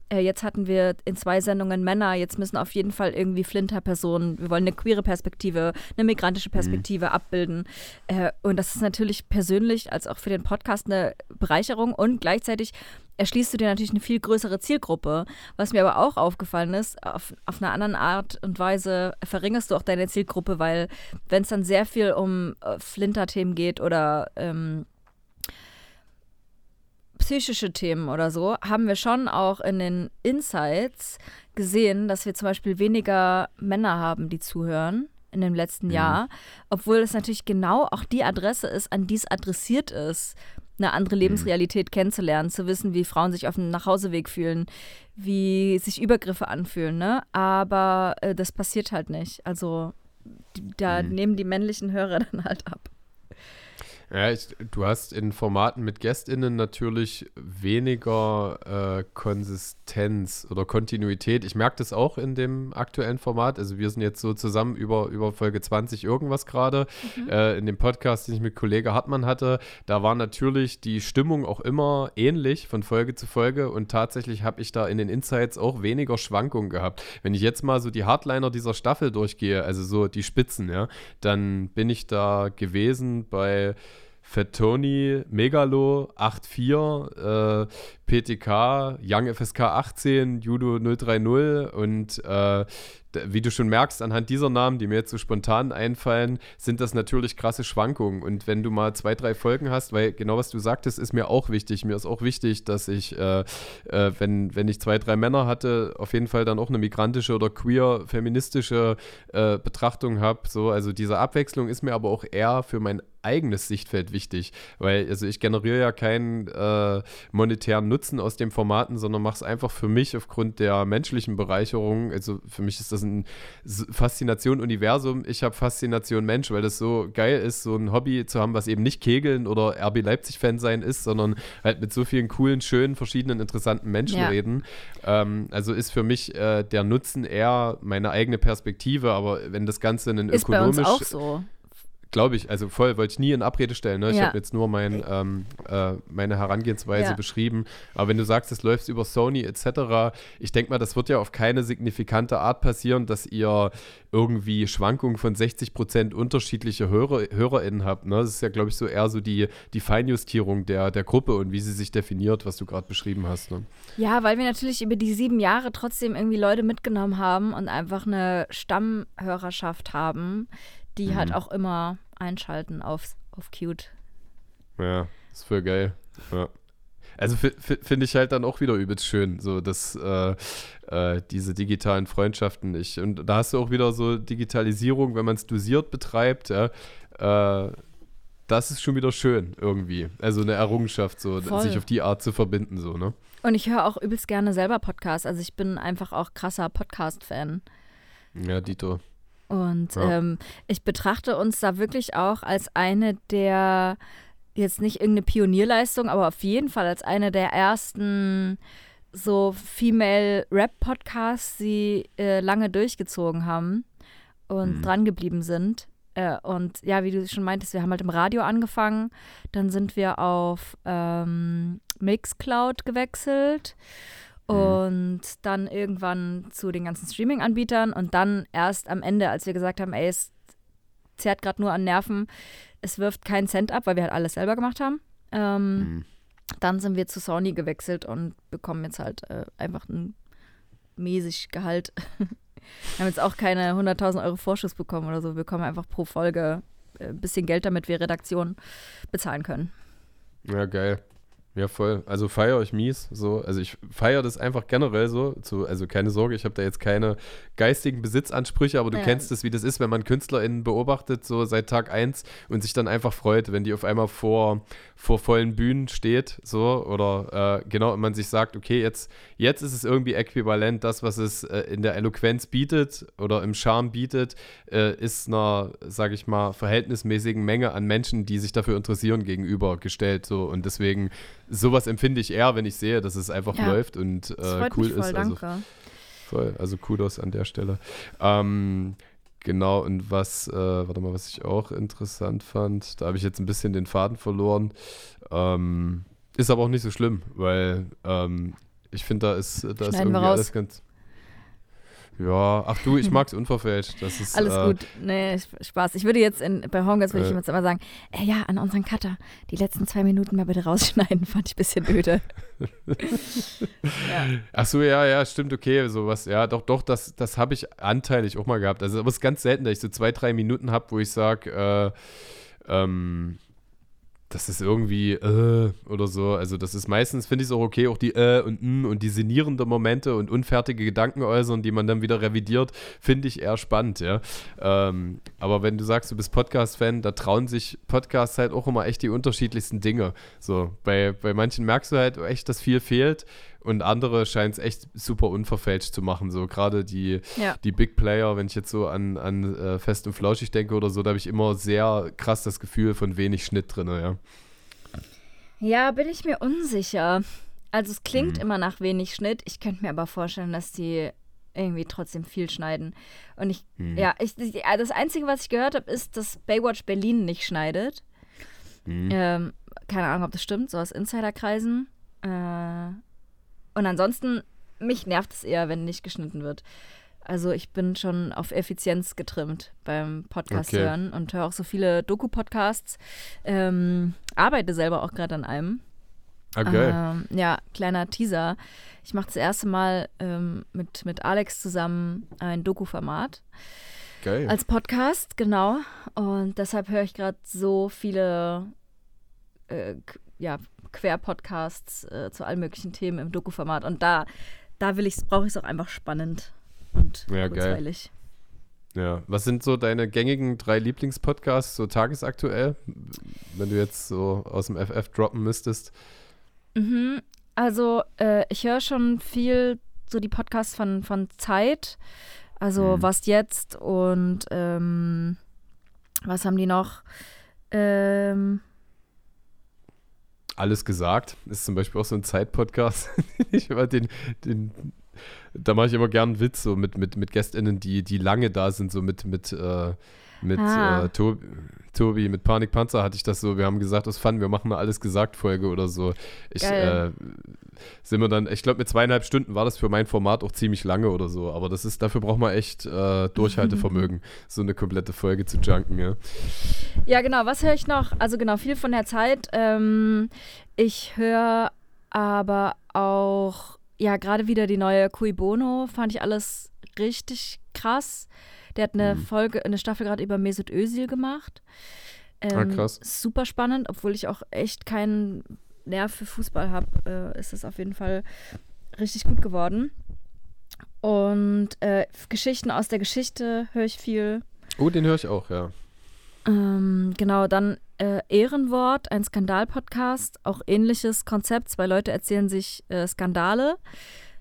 äh, jetzt hatten wir in zwei Sendungen Männer, jetzt müssen auf jeden Fall irgendwie Flinter-Personen, wir wollen eine queere Perspektive, eine migrantische Perspektive mhm. abbilden. Äh, und das ist natürlich persönlich als auch für den Podcast eine Bereicherung und gleichzeitig erschließt du dir natürlich eine viel größere Zielgruppe. Was mir aber auch aufgefallen ist, auf, auf einer anderen Art und Weise verringerst du auch deine Zielgruppe, weil wenn es dann sehr viel um äh, Flinter-Themen geht oder ähm, psychische Themen oder so, haben wir schon auch in den Insights gesehen, dass wir zum Beispiel weniger Männer haben, die zuhören in dem letzten mhm. Jahr, obwohl es natürlich genau auch die Adresse ist, an die es adressiert ist, eine andere mhm. Lebensrealität mhm. kennenzulernen, zu wissen, wie Frauen sich auf dem Nachhauseweg fühlen, wie sich Übergriffe anfühlen, ne? Aber äh, das passiert halt nicht. Also da mhm. nehmen die männlichen Hörer [LAUGHS] dann halt ab. Ja, ich, du hast in Formaten mit GästInnen natürlich weniger äh, Konsistenz oder Kontinuität. Ich merke das auch in dem aktuellen Format. Also wir sind jetzt so zusammen über, über Folge 20 irgendwas gerade. Mhm. Äh, in dem Podcast, den ich mit Kollege Hartmann hatte, da war natürlich die Stimmung auch immer ähnlich von Folge zu Folge und tatsächlich habe ich da in den Insights auch weniger Schwankungen gehabt. Wenn ich jetzt mal so die Hardliner dieser Staffel durchgehe, also so die Spitzen, ja, dann bin ich da gewesen bei Fettoni, Megalo 8-4, äh, PTK, Young FSK 18, Judo 030 und äh, wie du schon merkst, anhand dieser Namen, die mir jetzt so spontan einfallen, sind das natürlich krasse Schwankungen. Und wenn du mal zwei, drei Folgen hast, weil genau was du sagtest, ist mir auch wichtig. Mir ist auch wichtig, dass ich, äh, äh, wenn, wenn ich zwei, drei Männer hatte, auf jeden Fall dann auch eine migrantische oder queer feministische äh, Betrachtung habe. So, also diese Abwechslung ist mir aber auch eher für mein eigenes Sichtfeld wichtig, weil also ich generiere ja keinen äh, monetären Nutzen aus den Formaten, sondern mache es einfach für mich aufgrund der menschlichen Bereicherung. Also für mich ist das ein Faszination Universum. Ich habe Faszination Mensch, weil das so geil ist, so ein Hobby zu haben, was eben nicht Kegeln oder RB Leipzig-Fan sein ist, sondern halt mit so vielen coolen, schönen, verschiedenen, interessanten Menschen ja. reden. Ähm, also ist für mich äh, der Nutzen eher meine eigene Perspektive, aber wenn das Ganze einen ist ökonomisch. Bei uns auch so. Glaube ich, also voll, wollte ich nie in Abrede stellen. Ne? Ich ja. habe jetzt nur mein, ähm, äh, meine Herangehensweise ja. beschrieben. Aber wenn du sagst, es läuft über Sony etc., ich denke mal, das wird ja auf keine signifikante Art passieren, dass ihr irgendwie Schwankungen von 60 Prozent unterschiedliche Hörer, HörerInnen habt. Ne? Das ist ja, glaube ich, so eher so die, die Feinjustierung der, der Gruppe und wie sie sich definiert, was du gerade beschrieben hast. Ne? Ja, weil wir natürlich über die sieben Jahre trotzdem irgendwie Leute mitgenommen haben und einfach eine Stammhörerschaft haben, die halt mhm. halt auch immer einschalten auf, auf Cute. Ja, ist voll geil. Ja. Also finde ich halt dann auch wieder übelst schön, so dass äh, äh, diese digitalen Freundschaften. Ich, und da hast du auch wieder so Digitalisierung, wenn man es dosiert betreibt, ja, äh, das ist schon wieder schön irgendwie. Also eine Errungenschaft, so Voll. sich auf die Art zu verbinden, so, ne? Und ich höre auch übelst gerne selber Podcasts. Also ich bin einfach auch krasser Podcast-Fan. Ja, Dito. Und ja. ähm, ich betrachte uns da wirklich auch als eine der, jetzt nicht irgendeine Pionierleistung, aber auf jeden Fall als eine der ersten so Female Rap Podcasts, die äh, lange durchgezogen haben und mhm. dran geblieben sind. Äh, und ja, wie du schon meintest, wir haben halt im Radio angefangen, dann sind wir auf ähm, Mixcloud gewechselt. Und dann irgendwann zu den ganzen Streaming-Anbietern und dann erst am Ende, als wir gesagt haben, ey, es zerrt gerade nur an Nerven, es wirft keinen Cent ab, weil wir halt alles selber gemacht haben. Ähm, mhm. Dann sind wir zu Sony gewechselt und bekommen jetzt halt äh, einfach ein mäßig Gehalt. [LAUGHS] wir haben jetzt auch keine 100.000 Euro Vorschuss bekommen oder so. Wir bekommen einfach pro Folge ein äh, bisschen Geld, damit wir Redaktion bezahlen können. Ja, geil. Ja, voll. Also feiere euch mies. So. Also ich feiere das einfach generell so. Zu, also keine Sorge, ich habe da jetzt keine geistigen Besitzansprüche, aber du ja. kennst es, wie das ist, wenn man KünstlerInnen beobachtet, so seit Tag 1 und sich dann einfach freut, wenn die auf einmal vor, vor vollen Bühnen steht, so, oder äh, genau, und man sich sagt, okay, jetzt, jetzt ist es irgendwie äquivalent, das, was es äh, in der Eloquenz bietet oder im Charme bietet, äh, ist einer, sage ich mal, verhältnismäßigen Menge an Menschen, die sich dafür interessieren, gegenübergestellt, so, und deswegen sowas empfinde ich eher, wenn ich sehe, dass es einfach ja. läuft und äh, cool voll, ist. Danke. Also, voll, also Kudos an der Stelle. Ähm, genau, und was, äh, warte mal, was ich auch interessant fand, da habe ich jetzt ein bisschen den Faden verloren. Ähm, ist aber auch nicht so schlimm, weil ähm, ich finde, da ist, da ist irgendwie alles ganz. Ja, ach du, ich mag's unverfälscht. Das ist, Alles äh, gut. Nee, Spaß. Ich würde jetzt in, bei Homegirls würde äh, ich jetzt immer sagen, ey, ja, an unseren Cutter, die letzten zwei Minuten mal bitte rausschneiden, [LAUGHS] fand ich ein bisschen öde. [LAUGHS] ja. Ach so, ja, ja, stimmt, okay, sowas. Ja, doch, doch, das, das habe ich anteilig auch mal gehabt. Also, aber es ist ganz selten, dass ich so zwei, drei Minuten habe, wo ich sage, äh, ähm, das ist irgendwie äh, oder so. Also das ist meistens, finde ich es auch okay, auch die äh und n und die sinnierende Momente und unfertige Gedanken äußern, die man dann wieder revidiert, finde ich eher spannend, ja. Ähm, aber wenn du sagst, du bist Podcast-Fan, da trauen sich Podcasts halt auch immer echt die unterschiedlichsten Dinge. So, bei, bei manchen merkst du halt echt, dass viel fehlt und andere scheint es echt super unverfälscht zu machen. So gerade die, ja. die Big Player, wenn ich jetzt so an, an äh, Fest und Flauschig denke oder so, da habe ich immer sehr krass das Gefühl von wenig Schnitt drin, ja. Ja, bin ich mir unsicher. Also es klingt mhm. immer nach wenig Schnitt. Ich könnte mir aber vorstellen, dass die irgendwie trotzdem viel schneiden. Und ich, mhm. ja, ich, das Einzige, was ich gehört habe, ist, dass Baywatch Berlin nicht schneidet. Mhm. Ähm, keine Ahnung, ob das stimmt, so aus Insiderkreisen. Äh, und ansonsten, mich nervt es eher, wenn nicht geschnitten wird. Also ich bin schon auf Effizienz getrimmt beim Podcast okay. hören und höre auch so viele Doku-Podcasts. Ähm, arbeite selber auch gerade an einem. Okay. Ah, ähm, ja, kleiner Teaser. Ich mache das erste Mal ähm, mit, mit Alex zusammen ein Doku-Format. Geil. Als Podcast, genau. Und deshalb höre ich gerade so viele äh, ja, Quer-Podcasts äh, zu allen möglichen Themen im Doku-Format. Und da, da will ich brauche ich es auch einfach spannend und ja, kurzweilig. Geil. Ja, was sind so deine gängigen drei Lieblingspodcasts, so tagesaktuell, wenn du jetzt so aus dem FF droppen müsstest? Mhm. Also, äh, ich höre schon viel so die Podcasts von, von Zeit. Also, mhm. was jetzt und ähm, was haben die noch? Ähm, alles gesagt ist zum Beispiel auch so ein Zeit-Podcast. [LAUGHS] ich immer den, den da mache ich immer gern einen Witz so mit, mit, mit GästInnen, die, die lange da sind, so mit, mit, äh, mit ah. äh, Tobi, Tobi, mit Panikpanzer hatte ich das so, wir haben gesagt, das fanden wir machen mal alles gesagt Folge oder so. Ich äh, sind wir dann, ich glaube mit zweieinhalb Stunden war das für mein Format auch ziemlich lange oder so, aber das ist, dafür braucht man echt äh, Durchhaltevermögen, [LAUGHS] so eine komplette Folge zu junken, ja. Ja, genau, was höre ich noch? Also genau, viel von der Zeit. Ähm, ich höre aber auch ja, gerade wieder die neue Cui Bono fand ich alles richtig krass. Der hat eine mhm. Folge, eine Staffel gerade über Mesut Özil gemacht. Ah, ähm, ah, krass. Super spannend, obwohl ich auch echt keinen Nerv für Fußball habe, äh, ist es auf jeden Fall richtig gut geworden. Und äh, Geschichten aus der Geschichte höre ich viel. Oh, den höre ich auch, ja. Ähm, genau, dann äh, Ehrenwort, ein Skandal-Podcast, auch ähnliches Konzept. Zwei Leute erzählen sich äh, Skandale,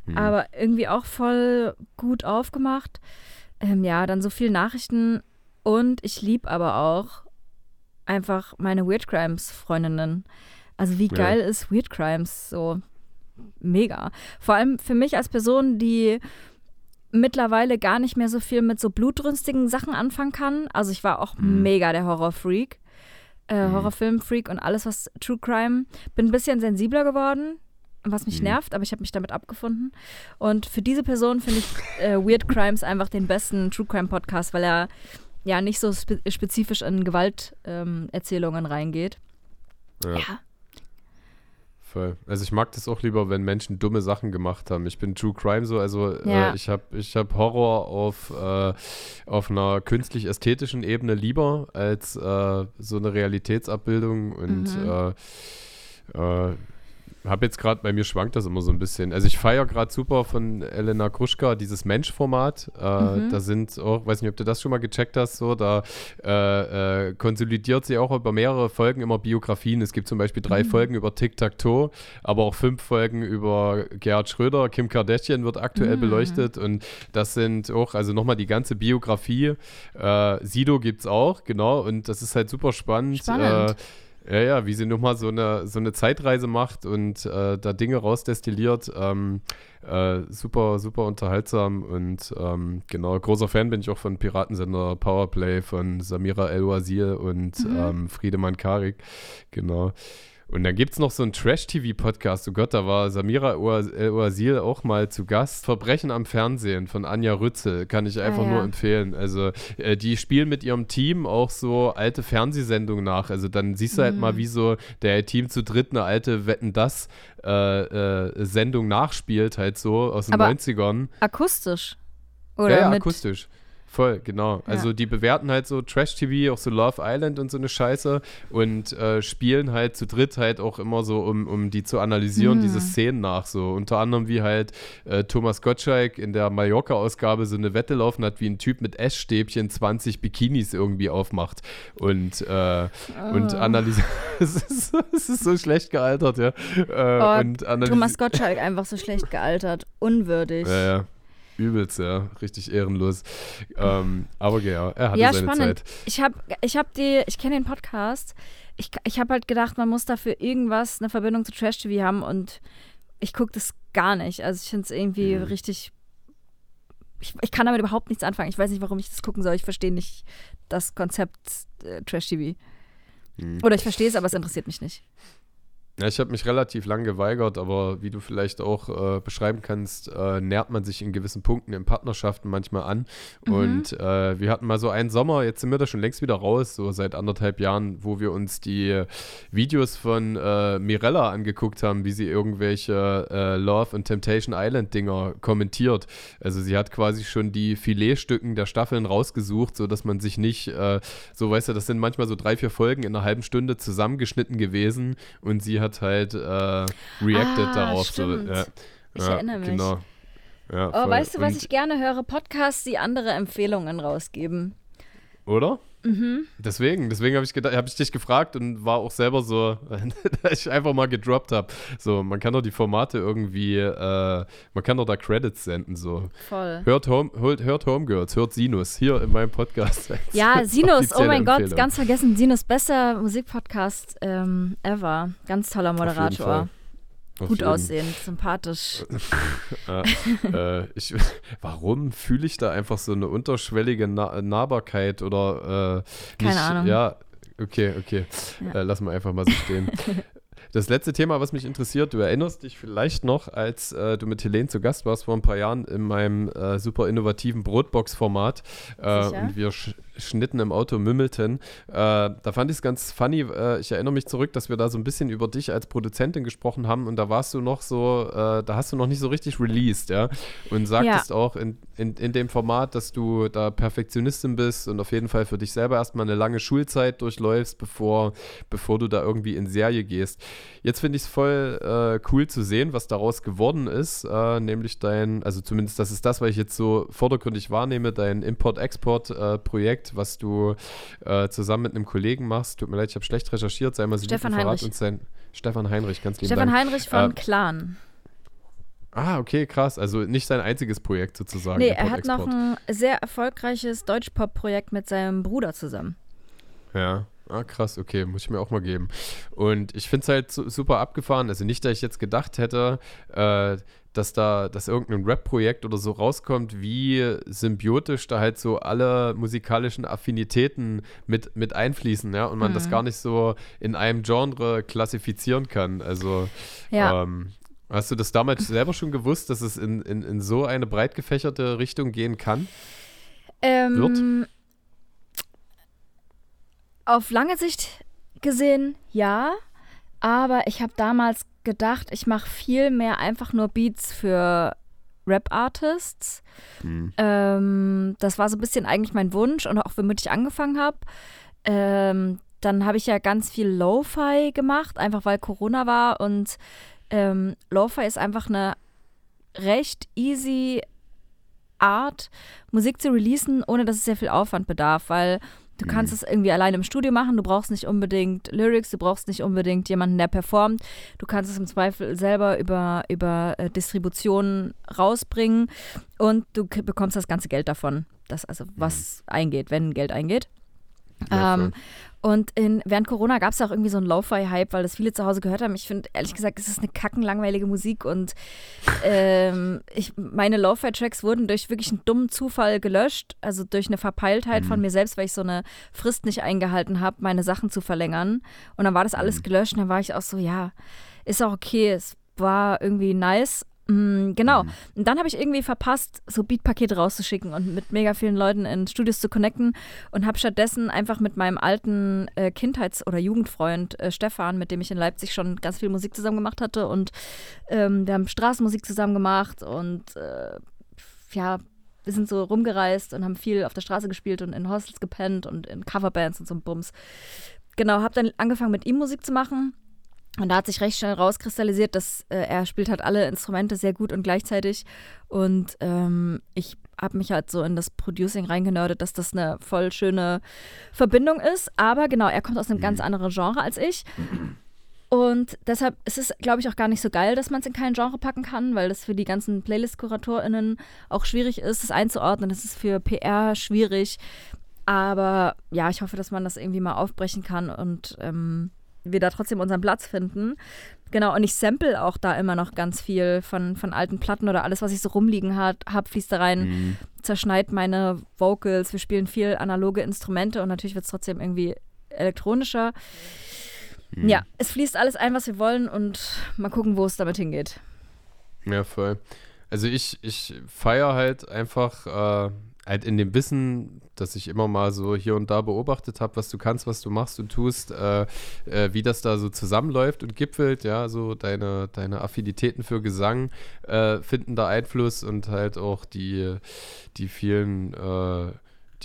mhm. aber irgendwie auch voll gut aufgemacht. Ähm, ja, dann so viel Nachrichten und ich liebe aber auch einfach meine Weird Crimes-Freundinnen. Also wie geil ja. ist Weird Crimes? So mega. Vor allem für mich als Person, die mittlerweile gar nicht mehr so viel mit so blutrünstigen Sachen anfangen kann. Also ich war auch mhm. mega der Horrorfreak. Äh, mhm. Horrorfilm-Freak und alles, was True Crime. Bin ein bisschen sensibler geworden, was mich mhm. nervt, aber ich habe mich damit abgefunden. Und für diese Person finde ich äh, Weird Crimes einfach den besten True Crime Podcast, weil er ja nicht so spe spezifisch in Gewalterzählungen ähm, reingeht. Ja. ja. Voll. Also ich mag das auch lieber, wenn Menschen dumme Sachen gemacht haben. Ich bin True Crime so, also äh, ja. äh, ich habe ich hab Horror auf, äh, auf einer künstlich-ästhetischen Ebene lieber als äh, so eine Realitätsabbildung und mhm. Äh, äh, habe jetzt gerade, bei mir schwankt das immer so ein bisschen. Also ich feiere gerade super von Elena Kruschka dieses Mensch-Format. Äh, mhm. Da sind auch, weiß nicht, ob du das schon mal gecheckt hast, so, da äh, äh, konsolidiert sie auch über mehrere Folgen immer Biografien. Es gibt zum Beispiel drei mhm. Folgen über Tic-Tac-Toe, aber auch fünf Folgen über Gerhard Schröder, Kim Kardashian wird aktuell mhm. beleuchtet und das sind auch, also nochmal die ganze Biografie. Äh, Sido gibt es auch, genau, und das ist halt super spannend. spannend. Ja, ja, wie sie nochmal so eine, so eine Zeitreise macht und äh, da Dinge rausdestilliert. Ähm, äh, super, super unterhaltsam und ähm, genau, großer Fan bin ich auch von Piratensender Powerplay von Samira El-Wazir und mhm. ähm, Friedemann Karik. Genau. Und dann gibt es noch so einen Trash-TV-Podcast. Oh Gott, da war Samira Oasil auch mal zu Gast. Verbrechen am Fernsehen von Anja Rützel. Kann ich einfach ah, ja. nur empfehlen. Also, äh, die spielen mit ihrem Team auch so alte Fernsehsendungen nach. Also, dann siehst du halt mal, mhm. wie so der Team zu dritt eine alte Wetten das äh, äh, Sendung nachspielt, halt so aus den Aber 90ern. Akustisch. Oder ja, ja akustisch. Voll, genau. Ja. Also die bewerten halt so Trash-TV, auch so Love Island und so eine Scheiße und äh, spielen halt zu dritt halt auch immer so, um, um die zu analysieren, mhm. diese Szenen nach. So unter anderem wie halt äh, Thomas Gottschalk in der Mallorca-Ausgabe so eine Wette laufen hat, wie ein Typ mit Essstäbchen 20 Bikinis irgendwie aufmacht und, äh, oh. und analysiert. [LAUGHS] es, ist, es ist so schlecht gealtert, ja. Äh, oh, und Thomas Gottschalk einfach so schlecht gealtert. Unwürdig. Ja, ja. Übelst, ja. Richtig ehrenlos. Ähm, aber ja, er hatte ja, seine spannend. Zeit. Ich habe ich hab die, ich kenne den Podcast. Ich, ich habe halt gedacht, man muss dafür irgendwas, eine Verbindung zu Trash TV haben und ich gucke das gar nicht. Also ich finde es irgendwie mhm. richtig. Ich, ich kann damit überhaupt nichts anfangen. Ich weiß nicht, warum ich das gucken soll. Ich verstehe nicht das Konzept äh, Trash TV. Mhm. Oder ich verstehe es, aber es interessiert mich nicht. Ja, ich habe mich relativ lang geweigert, aber wie du vielleicht auch äh, beschreiben kannst, äh, nährt man sich in gewissen Punkten in Partnerschaften manchmal an. Mhm. Und äh, wir hatten mal so einen Sommer, jetzt sind wir da schon längst wieder raus, so seit anderthalb Jahren, wo wir uns die Videos von äh, Mirella angeguckt haben, wie sie irgendwelche äh, Love und Temptation Island Dinger kommentiert. Also sie hat quasi schon die Filetstücken der Staffeln rausgesucht, sodass man sich nicht, äh, so weißt du, das sind manchmal so drei, vier Folgen in einer halben Stunde zusammengeschnitten gewesen und sie hat hat halt äh, reacted ah, darauf. So, ja. Ich ja, erinnere mich. Genau. Ja, oh, weißt du, was Und ich gerne höre? Podcasts, die andere Empfehlungen rausgeben. Oder? Mhm. Deswegen, deswegen habe ich, hab ich dich gefragt und war auch selber so, [LAUGHS] dass ich einfach mal gedroppt habe. So, man kann doch die Formate irgendwie, äh, man kann doch da Credits senden. So. Voll. Hört, Home, hört, hört Homegirls, hört Sinus hier in meinem Podcast. [LAUGHS] Ja, Sinus, oh mein Empfehlung. Gott, ganz vergessen. Sinus, bester Musikpodcast ähm, ever. Ganz toller Moderator. Auf gut aussehend, sympathisch. [LAUGHS] äh, äh, ich, warum fühle ich da einfach so eine unterschwellige Na Nahbarkeit oder äh, Keine Ahnung. Ja, okay, okay. Ja. Äh, lass mal einfach mal so stehen. [LAUGHS] Das letzte Thema, was mich interessiert, du erinnerst dich vielleicht noch, als äh, du mit Helene zu Gast warst vor ein paar Jahren in meinem äh, super innovativen Brotbox-Format äh, und wir schnitten im Auto mümmelten. Äh, da fand ich es ganz funny. Äh, ich erinnere mich zurück, dass wir da so ein bisschen über dich als Produzentin gesprochen haben und da warst du noch so, äh, da hast du noch nicht so richtig released, ja. Und sagtest ja. auch in, in, in dem Format, dass du da Perfektionistin bist und auf jeden Fall für dich selber erstmal eine lange Schulzeit durchläufst, bevor, bevor du da irgendwie in Serie gehst. Jetzt finde ich es voll äh, cool zu sehen, was daraus geworden ist, äh, nämlich dein, also zumindest das ist das, was ich jetzt so vordergründig wahrnehme, dein Import-Export-Projekt Projekt, was du äh, zusammen mit einem Kollegen machst. Tut mir leid, ich habe schlecht recherchiert. Sei mal so Stefan Heinrich. uns sein Stefan Heinrich, ganz lieb. Stefan Dank. Heinrich von äh, Clan. Ah, okay, krass. Also nicht sein einziges Projekt sozusagen. Nee, er hat noch ein sehr erfolgreiches Deutschpop-Projekt mit seinem Bruder zusammen. Ja. Ah, krass, okay, muss ich mir auch mal geben. Und ich finde es halt super abgefahren. Also nicht, dass ich jetzt gedacht hätte, äh, dass da, dass irgendein Rap-Projekt oder so rauskommt, wie symbiotisch da halt so alle musikalischen Affinitäten mit, mit einfließen, ja, und man mhm. das gar nicht so in einem Genre klassifizieren kann. Also, ja. ähm, hast du das damals [LAUGHS] selber schon gewusst, dass es in, in, in so eine breit gefächerte Richtung gehen kann? Ähm, Wird? Auf lange Sicht gesehen ja, aber ich habe damals gedacht, ich mache viel mehr einfach nur Beats für Rap-Artists. Mhm. Ähm, das war so ein bisschen eigentlich mein Wunsch und auch womit ich angefangen habe. Ähm, dann habe ich ja ganz viel Lo-Fi gemacht, einfach weil Corona war und ähm, Lo-Fi ist einfach eine recht easy Art, Musik zu releasen, ohne dass es sehr viel Aufwand bedarf, weil Du kannst mhm. es irgendwie alleine im Studio machen. Du brauchst nicht unbedingt Lyrics, du brauchst nicht unbedingt jemanden, der performt. Du kannst es im Zweifel selber über, über äh, Distribution rausbringen und du bekommst das ganze Geld davon. Das also, was mhm. eingeht, wenn Geld eingeht. Ja, ähm, und in, während Corona gab es auch irgendwie so einen Lo-Fi-Hype, weil das viele zu Hause gehört haben. Ich finde, ehrlich gesagt, es ist eine kackenlangweilige Musik und ähm, ich, meine Lo-Fi-Tracks wurden durch wirklich einen dummen Zufall gelöscht, also durch eine Verpeiltheit mhm. von mir selbst, weil ich so eine Frist nicht eingehalten habe, meine Sachen zu verlängern. Und dann war das alles mhm. gelöscht und dann war ich auch so, ja, ist auch okay, es war irgendwie nice, genau. Mhm. Und dann habe ich irgendwie verpasst, so Beatpakete rauszuschicken und mit mega vielen Leuten in Studios zu connecten und habe stattdessen einfach mit meinem alten äh, Kindheits- oder Jugendfreund äh, Stefan, mit dem ich in Leipzig schon ganz viel Musik zusammen gemacht hatte und ähm, wir haben Straßenmusik zusammen gemacht und äh, ja, wir sind so rumgereist und haben viel auf der Straße gespielt und in Hostels gepennt und in Coverbands und so Bums. Genau, habe dann angefangen mit ihm Musik zu machen und da hat sich recht schnell rauskristallisiert, dass äh, er spielt halt alle Instrumente sehr gut und gleichzeitig. Und ähm, ich habe mich halt so in das Producing reingenördet, dass das eine voll schöne Verbindung ist. Aber genau, er kommt aus einem ganz mhm. anderen Genre als ich. Und deshalb ist es, glaube ich, auch gar nicht so geil, dass man es in kein Genre packen kann, weil das für die ganzen Playlist-KuratorInnen auch schwierig ist, es einzuordnen. Das ist für PR schwierig. Aber ja, ich hoffe, dass man das irgendwie mal aufbrechen kann und ähm, wir da trotzdem unseren Platz finden. Genau, und ich sample auch da immer noch ganz viel von, von alten Platten oder alles, was ich so rumliegen habe, fließt da rein, mhm. zerschneit meine Vocals. Wir spielen viel analoge Instrumente und natürlich wird es trotzdem irgendwie elektronischer. Hm. Ja, es fließt alles ein, was wir wollen und mal gucken, wo es damit hingeht. Ja, voll. Also ich, ich feiere halt einfach äh, halt in dem Wissen, dass ich immer mal so hier und da beobachtet habe, was du kannst, was du machst und tust, äh, äh, wie das da so zusammenläuft und gipfelt, ja, so deine, deine Affinitäten für Gesang äh, finden da Einfluss und halt auch die, die vielen äh,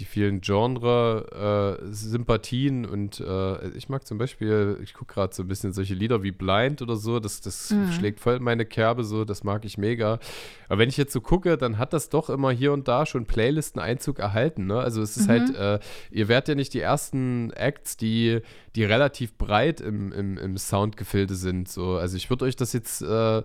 die vielen Genre-Sympathien äh, und äh, ich mag zum Beispiel, ich gucke gerade so ein bisschen solche Lieder wie Blind oder so, das, das mhm. schlägt voll in meine Kerbe so, das mag ich mega. Aber wenn ich jetzt so gucke, dann hat das doch immer hier und da schon Playlisten-Einzug erhalten, ne? Also es ist mhm. halt, äh, ihr werdet ja nicht die ersten Acts, die, die relativ breit im, im, im Soundgefilde sind, so. Also ich würde euch das jetzt äh,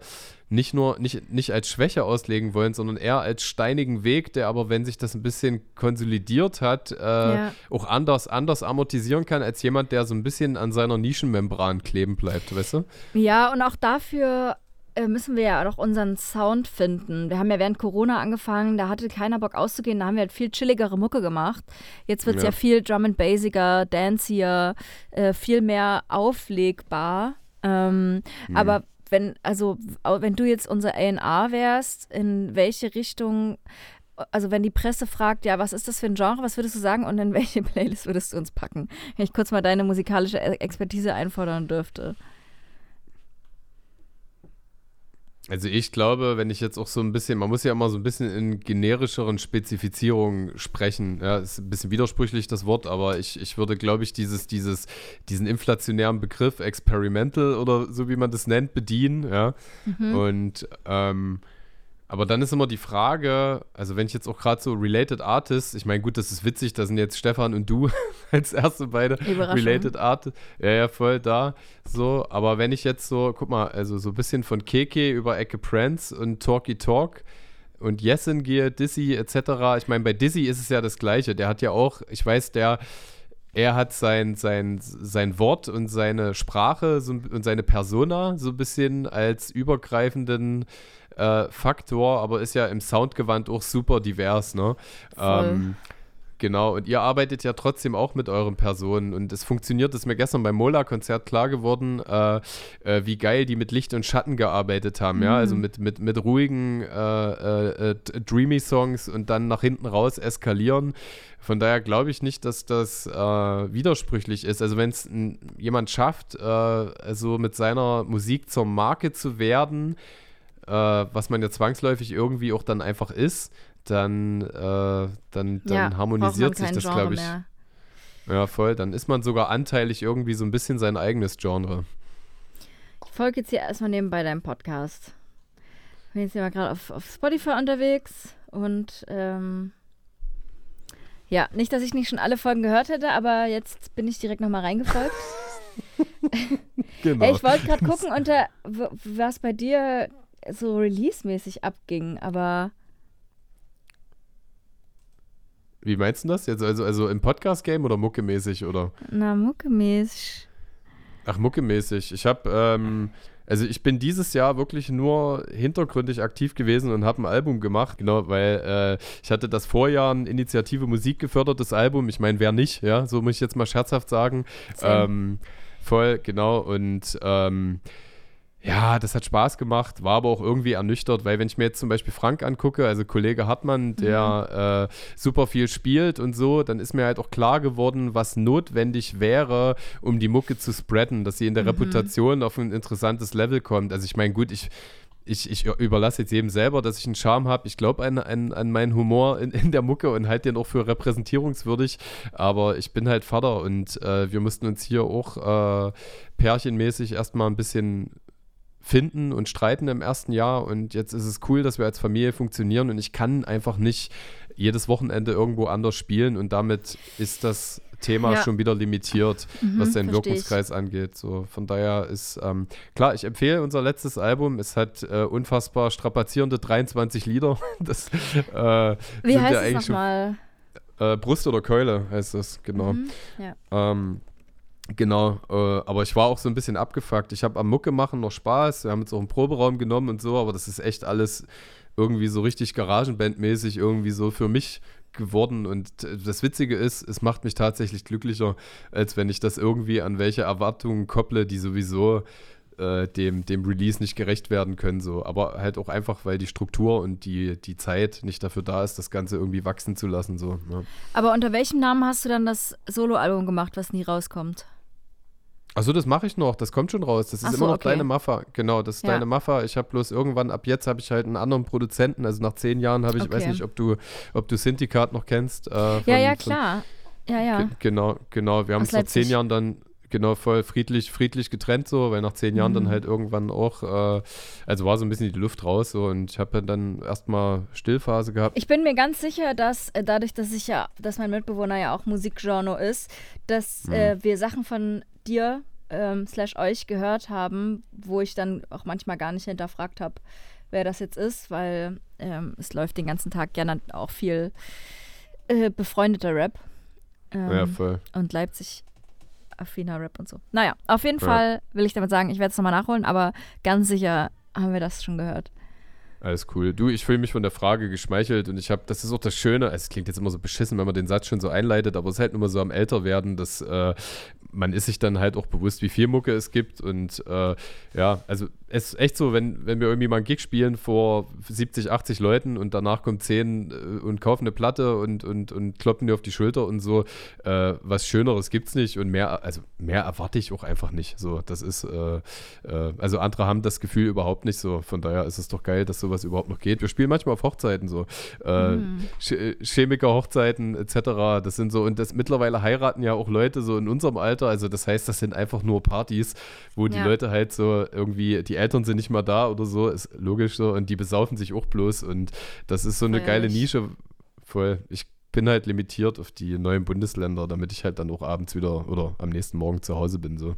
nicht nur nicht, nicht als Schwäche auslegen wollen, sondern eher als steinigen Weg, der aber, wenn sich das ein bisschen konsolidiert hat, äh, ja. auch anders, anders amortisieren kann, als jemand, der so ein bisschen an seiner Nischenmembran kleben bleibt, weißt du? Ja, und auch dafür äh, müssen wir ja auch unseren Sound finden. Wir haben ja während Corona angefangen, da hatte keiner Bock auszugehen, da haben wir halt viel chilligere Mucke gemacht. Jetzt wird es ja. ja. viel Drum and Bassiger, Dancier, äh, viel mehr auflegbar. Ähm, mhm. Aber wenn, also, wenn du jetzt unser A&R wärst, in welche Richtung, also wenn die Presse fragt, ja, was ist das für ein Genre, was würdest du sagen und in welche [LAUGHS] Playlist würdest du uns packen? Wenn ich kurz mal deine musikalische e-, Expertise einfordern dürfte. Also ich glaube, wenn ich jetzt auch so ein bisschen, man muss ja immer so ein bisschen in generischeren Spezifizierungen sprechen. Ja, ist ein bisschen widersprüchlich das Wort, aber ich, ich würde, glaube ich, dieses, dieses, diesen inflationären Begriff Experimental oder so wie man das nennt, bedienen. Ja. Mhm. Und ähm, aber dann ist immer die Frage, also wenn ich jetzt auch gerade so Related Artists, ich meine, gut, das ist witzig, da sind jetzt Stefan und du [LAUGHS] als erste beide Related Artists, ja, ja, voll da, so, aber wenn ich jetzt so, guck mal, also so ein bisschen von Keke über Ecke Prince und Talky Talk und Yesin Gear, Dizzy etc., ich meine, bei Dizzy ist es ja das Gleiche, der hat ja auch, ich weiß, der, er hat sein, sein, sein Wort und seine Sprache so, und seine Persona so ein bisschen als übergreifenden äh, Faktor, aber ist ja im Soundgewand auch super divers, ne? Ähm, Genau, und ihr arbeitet ja trotzdem auch mit euren Personen und es funktioniert, das ist mir gestern beim Mola-Konzert klar geworden, äh, äh, wie geil die mit Licht und Schatten gearbeitet haben, mhm. ja, also mhm. mit, mit, mit ruhigen, äh, äh, äh, dreamy Songs und dann nach hinten raus eskalieren. Von daher glaube ich nicht, dass das äh, widersprüchlich ist. Also wenn es jemand schafft, also mit seiner Musik zur Marke zu werden, äh, was man ja zwangsläufig irgendwie auch dann einfach ist, dann, äh, dann, dann ja, harmonisiert sich das, glaube ich. Mehr. Ja, voll. Dann ist man sogar anteilig irgendwie so ein bisschen sein eigenes Genre. Ich folge jetzt hier erstmal nebenbei deinem Podcast. Ich bin jetzt hier mal gerade auf, auf Spotify unterwegs und ähm, ja, nicht, dass ich nicht schon alle Folgen gehört hätte, aber jetzt bin ich direkt nochmal reingefolgt. [LAUGHS] genau. Ey, ich wollte gerade gucken, unter was bei dir so release-mäßig abging, aber. Wie meinst du das? Jetzt also, also im Podcast-Game oder muckemäßig, oder? Na, muckemäßig. Ach, muckemäßig. Ich habe, ähm, also ich bin dieses Jahr wirklich nur hintergründig aktiv gewesen und habe ein Album gemacht, genau, weil äh, ich hatte das Vorjahr ein Initiative Musik gefördertes Album. Ich meine, wer nicht, ja, so muss ich jetzt mal scherzhaft sagen. Ähm, voll, genau. Und ähm, ja, das hat Spaß gemacht, war aber auch irgendwie ernüchtert, weil wenn ich mir jetzt zum Beispiel Frank angucke, also Kollege Hartmann, der mhm. äh, super viel spielt und so, dann ist mir halt auch klar geworden, was notwendig wäre, um die Mucke zu spreaden, dass sie in der mhm. Reputation auf ein interessantes Level kommt. Also ich meine, gut, ich ich, ich überlasse jetzt jedem selber, dass ich einen Charme habe. Ich glaube an, an, an meinen Humor in, in der Mucke und halte den auch für repräsentierungswürdig. Aber ich bin halt Vater und äh, wir mussten uns hier auch äh, pärchenmäßig erstmal ein bisschen finden und streiten im ersten Jahr und jetzt ist es cool, dass wir als Familie funktionieren und ich kann einfach nicht jedes Wochenende irgendwo anders spielen und damit ist das Thema ja. schon wieder limitiert, mhm, was den Wirkungskreis ich. angeht. So, von daher ist ähm, klar, ich empfehle unser letztes Album. Es hat äh, unfassbar strapazierende 23 Lieder. [LAUGHS] Das, äh, Wie heißt ja es nochmal? Äh, Brust oder Keule heißt das, genau. Mhm, ja. ähm, Genau, äh, aber ich war auch so ein bisschen abgefuckt. Ich habe am Mucke machen noch Spaß. Wir haben jetzt auch einen Proberaum genommen und so, aber das ist echt alles irgendwie so richtig Garagenband-mäßig irgendwie so für mich geworden. Und das Witzige ist, es macht mich tatsächlich glücklicher, als wenn ich das irgendwie an welche Erwartungen kopple, die sowieso äh, dem, dem Release nicht gerecht werden können. So. Aber halt auch einfach, weil die Struktur und die, die Zeit nicht dafür da ist, das Ganze irgendwie wachsen zu lassen. So, ja. Aber unter welchem Namen hast du dann das Soloalbum gemacht, was nie rauskommt? Achso, das mache ich noch. Das kommt schon raus. Das ist so, immer noch okay. deine Maffa. Genau, das ist ja. deine Maffa. Ich habe bloß irgendwann, ab jetzt habe ich halt einen anderen Produzenten. Also nach zehn Jahren habe ich, okay. weiß nicht, ob du, ob du Syndikat noch kennst. Äh, von, ja, ja, klar. Ja, ja. Genau, genau. Wir haben es nach zehn Jahren dann genau voll friedlich, friedlich getrennt so, weil nach zehn Jahren mhm. dann halt irgendwann auch, äh, also war so ein bisschen die Luft raus so und ich habe dann erstmal Stillphase gehabt. Ich bin mir ganz sicher, dass äh, dadurch, dass ich ja, dass mein Mitbewohner ja auch Musikgenre ist, dass mhm. äh, wir Sachen von dir ähm, slash euch gehört haben, wo ich dann auch manchmal gar nicht hinterfragt habe, wer das jetzt ist, weil ähm, es läuft den ganzen Tag gerne auch viel äh, befreundeter Rap. Ähm, ja, voll. Und Leipzig affiner Rap und so. Naja, auf jeden ja. Fall will ich damit sagen, ich werde es nochmal nachholen, aber ganz sicher haben wir das schon gehört. Alles cool. Du, ich fühle mich von der Frage geschmeichelt und ich habe, das ist auch das Schöne, es klingt jetzt immer so beschissen, wenn man den Satz schon so einleitet, aber es ist halt immer so am Älterwerden, dass äh, man ist sich dann halt auch bewusst, wie viel Mucke es gibt und äh, ja, also es ist echt so, wenn, wenn wir irgendwie mal einen Gig spielen vor 70, 80 Leuten und danach kommen 10 äh, und kaufen eine Platte und, und, und kloppen dir auf die Schulter und so, äh, was Schöneres gibt es nicht und mehr, also mehr erwarte ich auch einfach nicht. So, das ist, äh, äh, also andere haben das Gefühl überhaupt nicht so. Von daher ist es doch geil, dass sowas überhaupt noch geht. Wir spielen manchmal auf Hochzeiten so, äh, mhm. Chemiker-Hochzeiten etc. Das sind so, und das mittlerweile heiraten ja auch Leute so in unserem Alter, also das heißt, das sind einfach nur Partys, wo die ja. Leute halt so irgendwie, die Eltern sind nicht mal da oder so, ist logisch so. Und die besaufen sich auch bloß. Und das ist so eine geile Nische. Voll. Ich bin halt limitiert auf die neuen Bundesländer, damit ich halt dann auch abends wieder oder am nächsten Morgen zu Hause bin. So.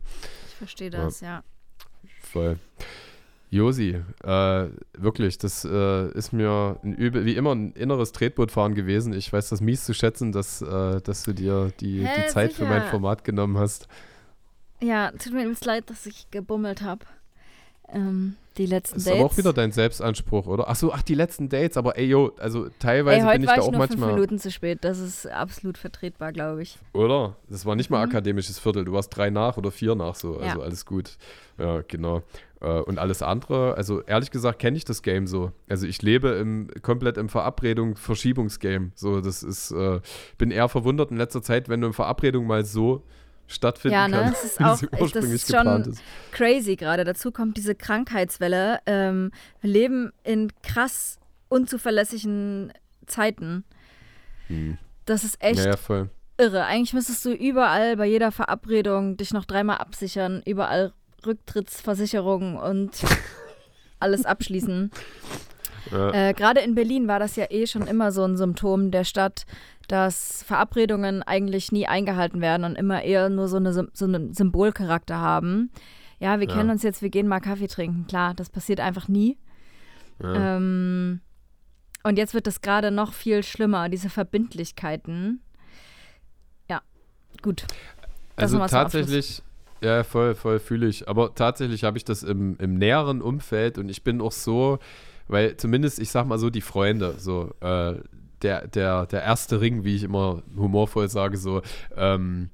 Ich verstehe das, ja. ja. Voll. Josi, äh, wirklich, das äh, ist mir ein übel, wie immer ein inneres Tretbootfahren gewesen. Ich weiß das mies zu schätzen, dass, äh, dass du dir die, Hä, die Zeit sicher. für mein Format genommen hast. Ja, tut mir übrigens leid, dass ich gebummelt habe. Ähm, die letzten das ist Dates. aber auch wieder dein Selbstanspruch, oder? Achso, ach, die letzten Dates, aber ey, yo, also teilweise ey, bin ich da auch nur manchmal. Fünf Minuten zu spät, das ist absolut vertretbar, glaube ich. Oder? Das war nicht mal mhm. akademisches Viertel, du warst drei nach oder vier nach so, also ja. alles gut. Ja, genau. Äh, und alles andere, also ehrlich gesagt kenne ich das Game so. Also ich lebe im, komplett im Verabredung-Verschiebungsgame. So, das ist, äh, bin eher verwundert in letzter Zeit, wenn du in Verabredung mal so stattfinden ja, ne? kann, das ist auch, das ist schon ist. crazy gerade. Dazu kommt diese Krankheitswelle. Ähm, wir leben in krass unzuverlässigen Zeiten. Hm. Das ist echt ja, ja, irre. Eigentlich müsstest du überall bei jeder Verabredung dich noch dreimal absichern, überall Rücktrittsversicherung und [LAUGHS] alles abschließen. Ja. Äh, Gerade in Berlin war das ja eh schon immer so ein Symptom der Stadt, dass Verabredungen eigentlich nie eingehalten werden und immer eher nur so, eine, so einen Symbolcharakter haben. Ja, wir ja. kennen uns jetzt, wir gehen mal Kaffee trinken. Klar, das passiert einfach nie. Ja. Ähm, und jetzt wird das gerade noch viel schlimmer, diese Verbindlichkeiten. Ja, gut. Das also tatsächlich, ja, voll, voll fühle ich. Aber tatsächlich habe ich das im, im näheren Umfeld und ich bin auch so, weil zumindest, ich sag mal so, die Freunde, so, äh, der, der, der erste Ring, wie ich immer humorvoll sage, so, ähm,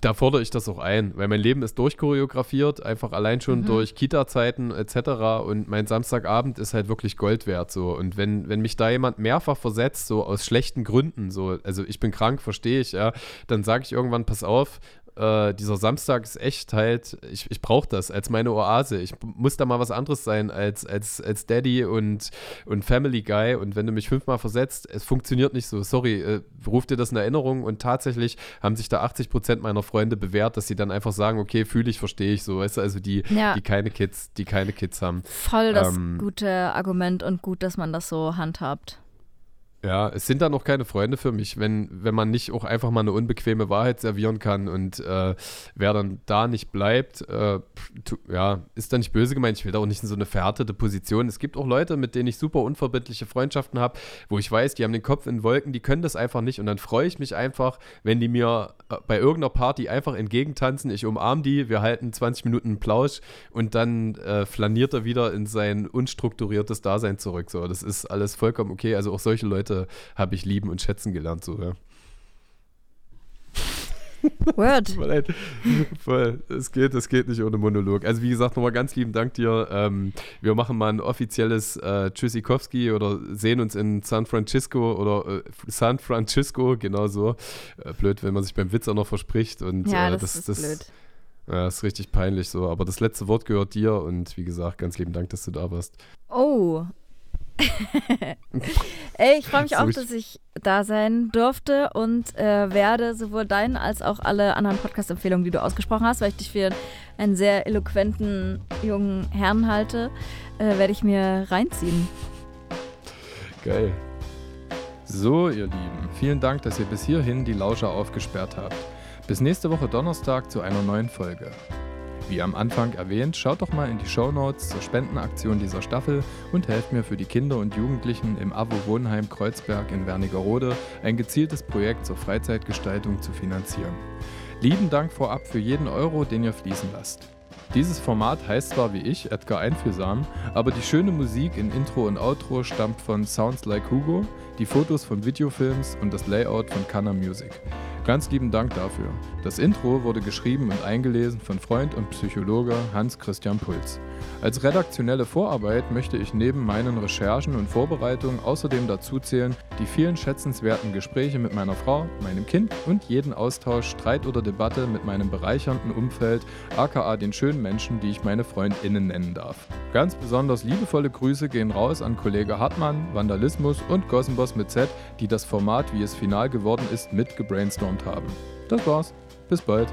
da fordere ich das auch ein, weil mein Leben ist durchchoreografiert, einfach allein schon mhm. durch Kita-Zeiten etc. Und mein Samstagabend ist halt wirklich Gold wert. So. Und wenn, wenn mich da jemand mehrfach versetzt, so aus schlechten Gründen, so, also ich bin krank, verstehe ich, ja, dann sage ich irgendwann, pass auf, äh, dieser Samstag ist echt halt, ich, ich brauche das als meine Oase. Ich muss da mal was anderes sein als, als, als Daddy und, und Family Guy. Und wenn du mich fünfmal versetzt, es funktioniert nicht so. Sorry, äh, ruf dir das in Erinnerung. Und tatsächlich haben sich da 80 Prozent meiner Freunde bewährt, dass sie dann einfach sagen, okay, fühle ich, verstehe ich so. Weißt du, also die, ja. die keine Kids, die keine Kids haben. Voll das ähm, gute Argument und gut, dass man das so handhabt. Ja, es sind da noch keine Freunde für mich, wenn, wenn man nicht auch einfach mal eine unbequeme Wahrheit servieren kann und äh, wer dann da nicht bleibt, äh, tu, ja, ist da nicht böse gemeint. Ich will da auch nicht in so eine verhärtete Position. Es gibt auch Leute, mit denen ich super unverbindliche Freundschaften habe, wo ich weiß, die haben den Kopf in Wolken, die können das einfach nicht und dann freue ich mich einfach, wenn die mir äh, bei irgendeiner Party einfach entgegentanzen, ich umarme die, wir halten 20 Minuten einen Plausch und dann äh, flaniert er wieder in sein unstrukturiertes Dasein zurück. So, das ist alles vollkommen okay. Also auch solche Leute Worte habe ich lieben und schätzen gelernt, so, ja. Word. Voll. Es geht, es geht nicht ohne Monolog. Also wie gesagt, nochmal ganz lieben Dank dir. Ähm, wir machen mal ein offizielles äh, Tschüssikowski oder sehen uns in San Francisco oder äh, San Francisco, genau so. Äh, blöd, wenn man sich beim Witz auch noch verspricht. Und, ja, äh, das, das ist das, blöd. Ja, ist richtig peinlich so. Aber das letzte Wort gehört dir und wie gesagt, ganz lieben Dank, dass du da warst. Oh. [LAUGHS] Ey, ich freue mich auch, dass ich da sein durfte und äh, werde sowohl deinen als auch alle anderen Podcast-Empfehlungen, die du ausgesprochen hast, weil ich dich für einen sehr eloquenten jungen Herrn halte, äh, werde ich mir reinziehen. Geil. So, ihr Lieben, vielen Dank, dass ihr bis hierhin die Lauscher aufgesperrt habt. Bis nächste Woche Donnerstag zu einer neuen Folge. Wie am Anfang erwähnt, schaut doch mal in die Shownotes zur Spendenaktion dieser Staffel und helft mir für die Kinder und Jugendlichen im AWO Wohnheim Kreuzberg in Wernigerode ein gezieltes Projekt zur Freizeitgestaltung zu finanzieren. Lieben Dank vorab für jeden Euro, den ihr fließen lasst. Dieses Format heißt zwar wie ich Edgar Einfühlsam, aber die schöne Musik in Intro und Outro stammt von Sounds Like Hugo, die Fotos von Videofilms und das Layout von Kana Music. Ganz lieben Dank dafür. Das Intro wurde geschrieben und eingelesen von Freund und Psychologe Hans Christian Puls. Als redaktionelle Vorarbeit möchte ich neben meinen Recherchen und Vorbereitungen außerdem dazu zählen, die vielen schätzenswerten Gespräche mit meiner Frau, meinem Kind und jeden Austausch, Streit oder Debatte mit meinem bereichernden Umfeld, aka den schönen Menschen, die ich meine FreundInnen nennen darf. Ganz besonders liebevolle Grüße gehen raus an Kollege Hartmann, Vandalismus und Gossenboss mit Z, die das Format, wie es final geworden ist, mit gebrainstormt haben. Das war's. Bis bald.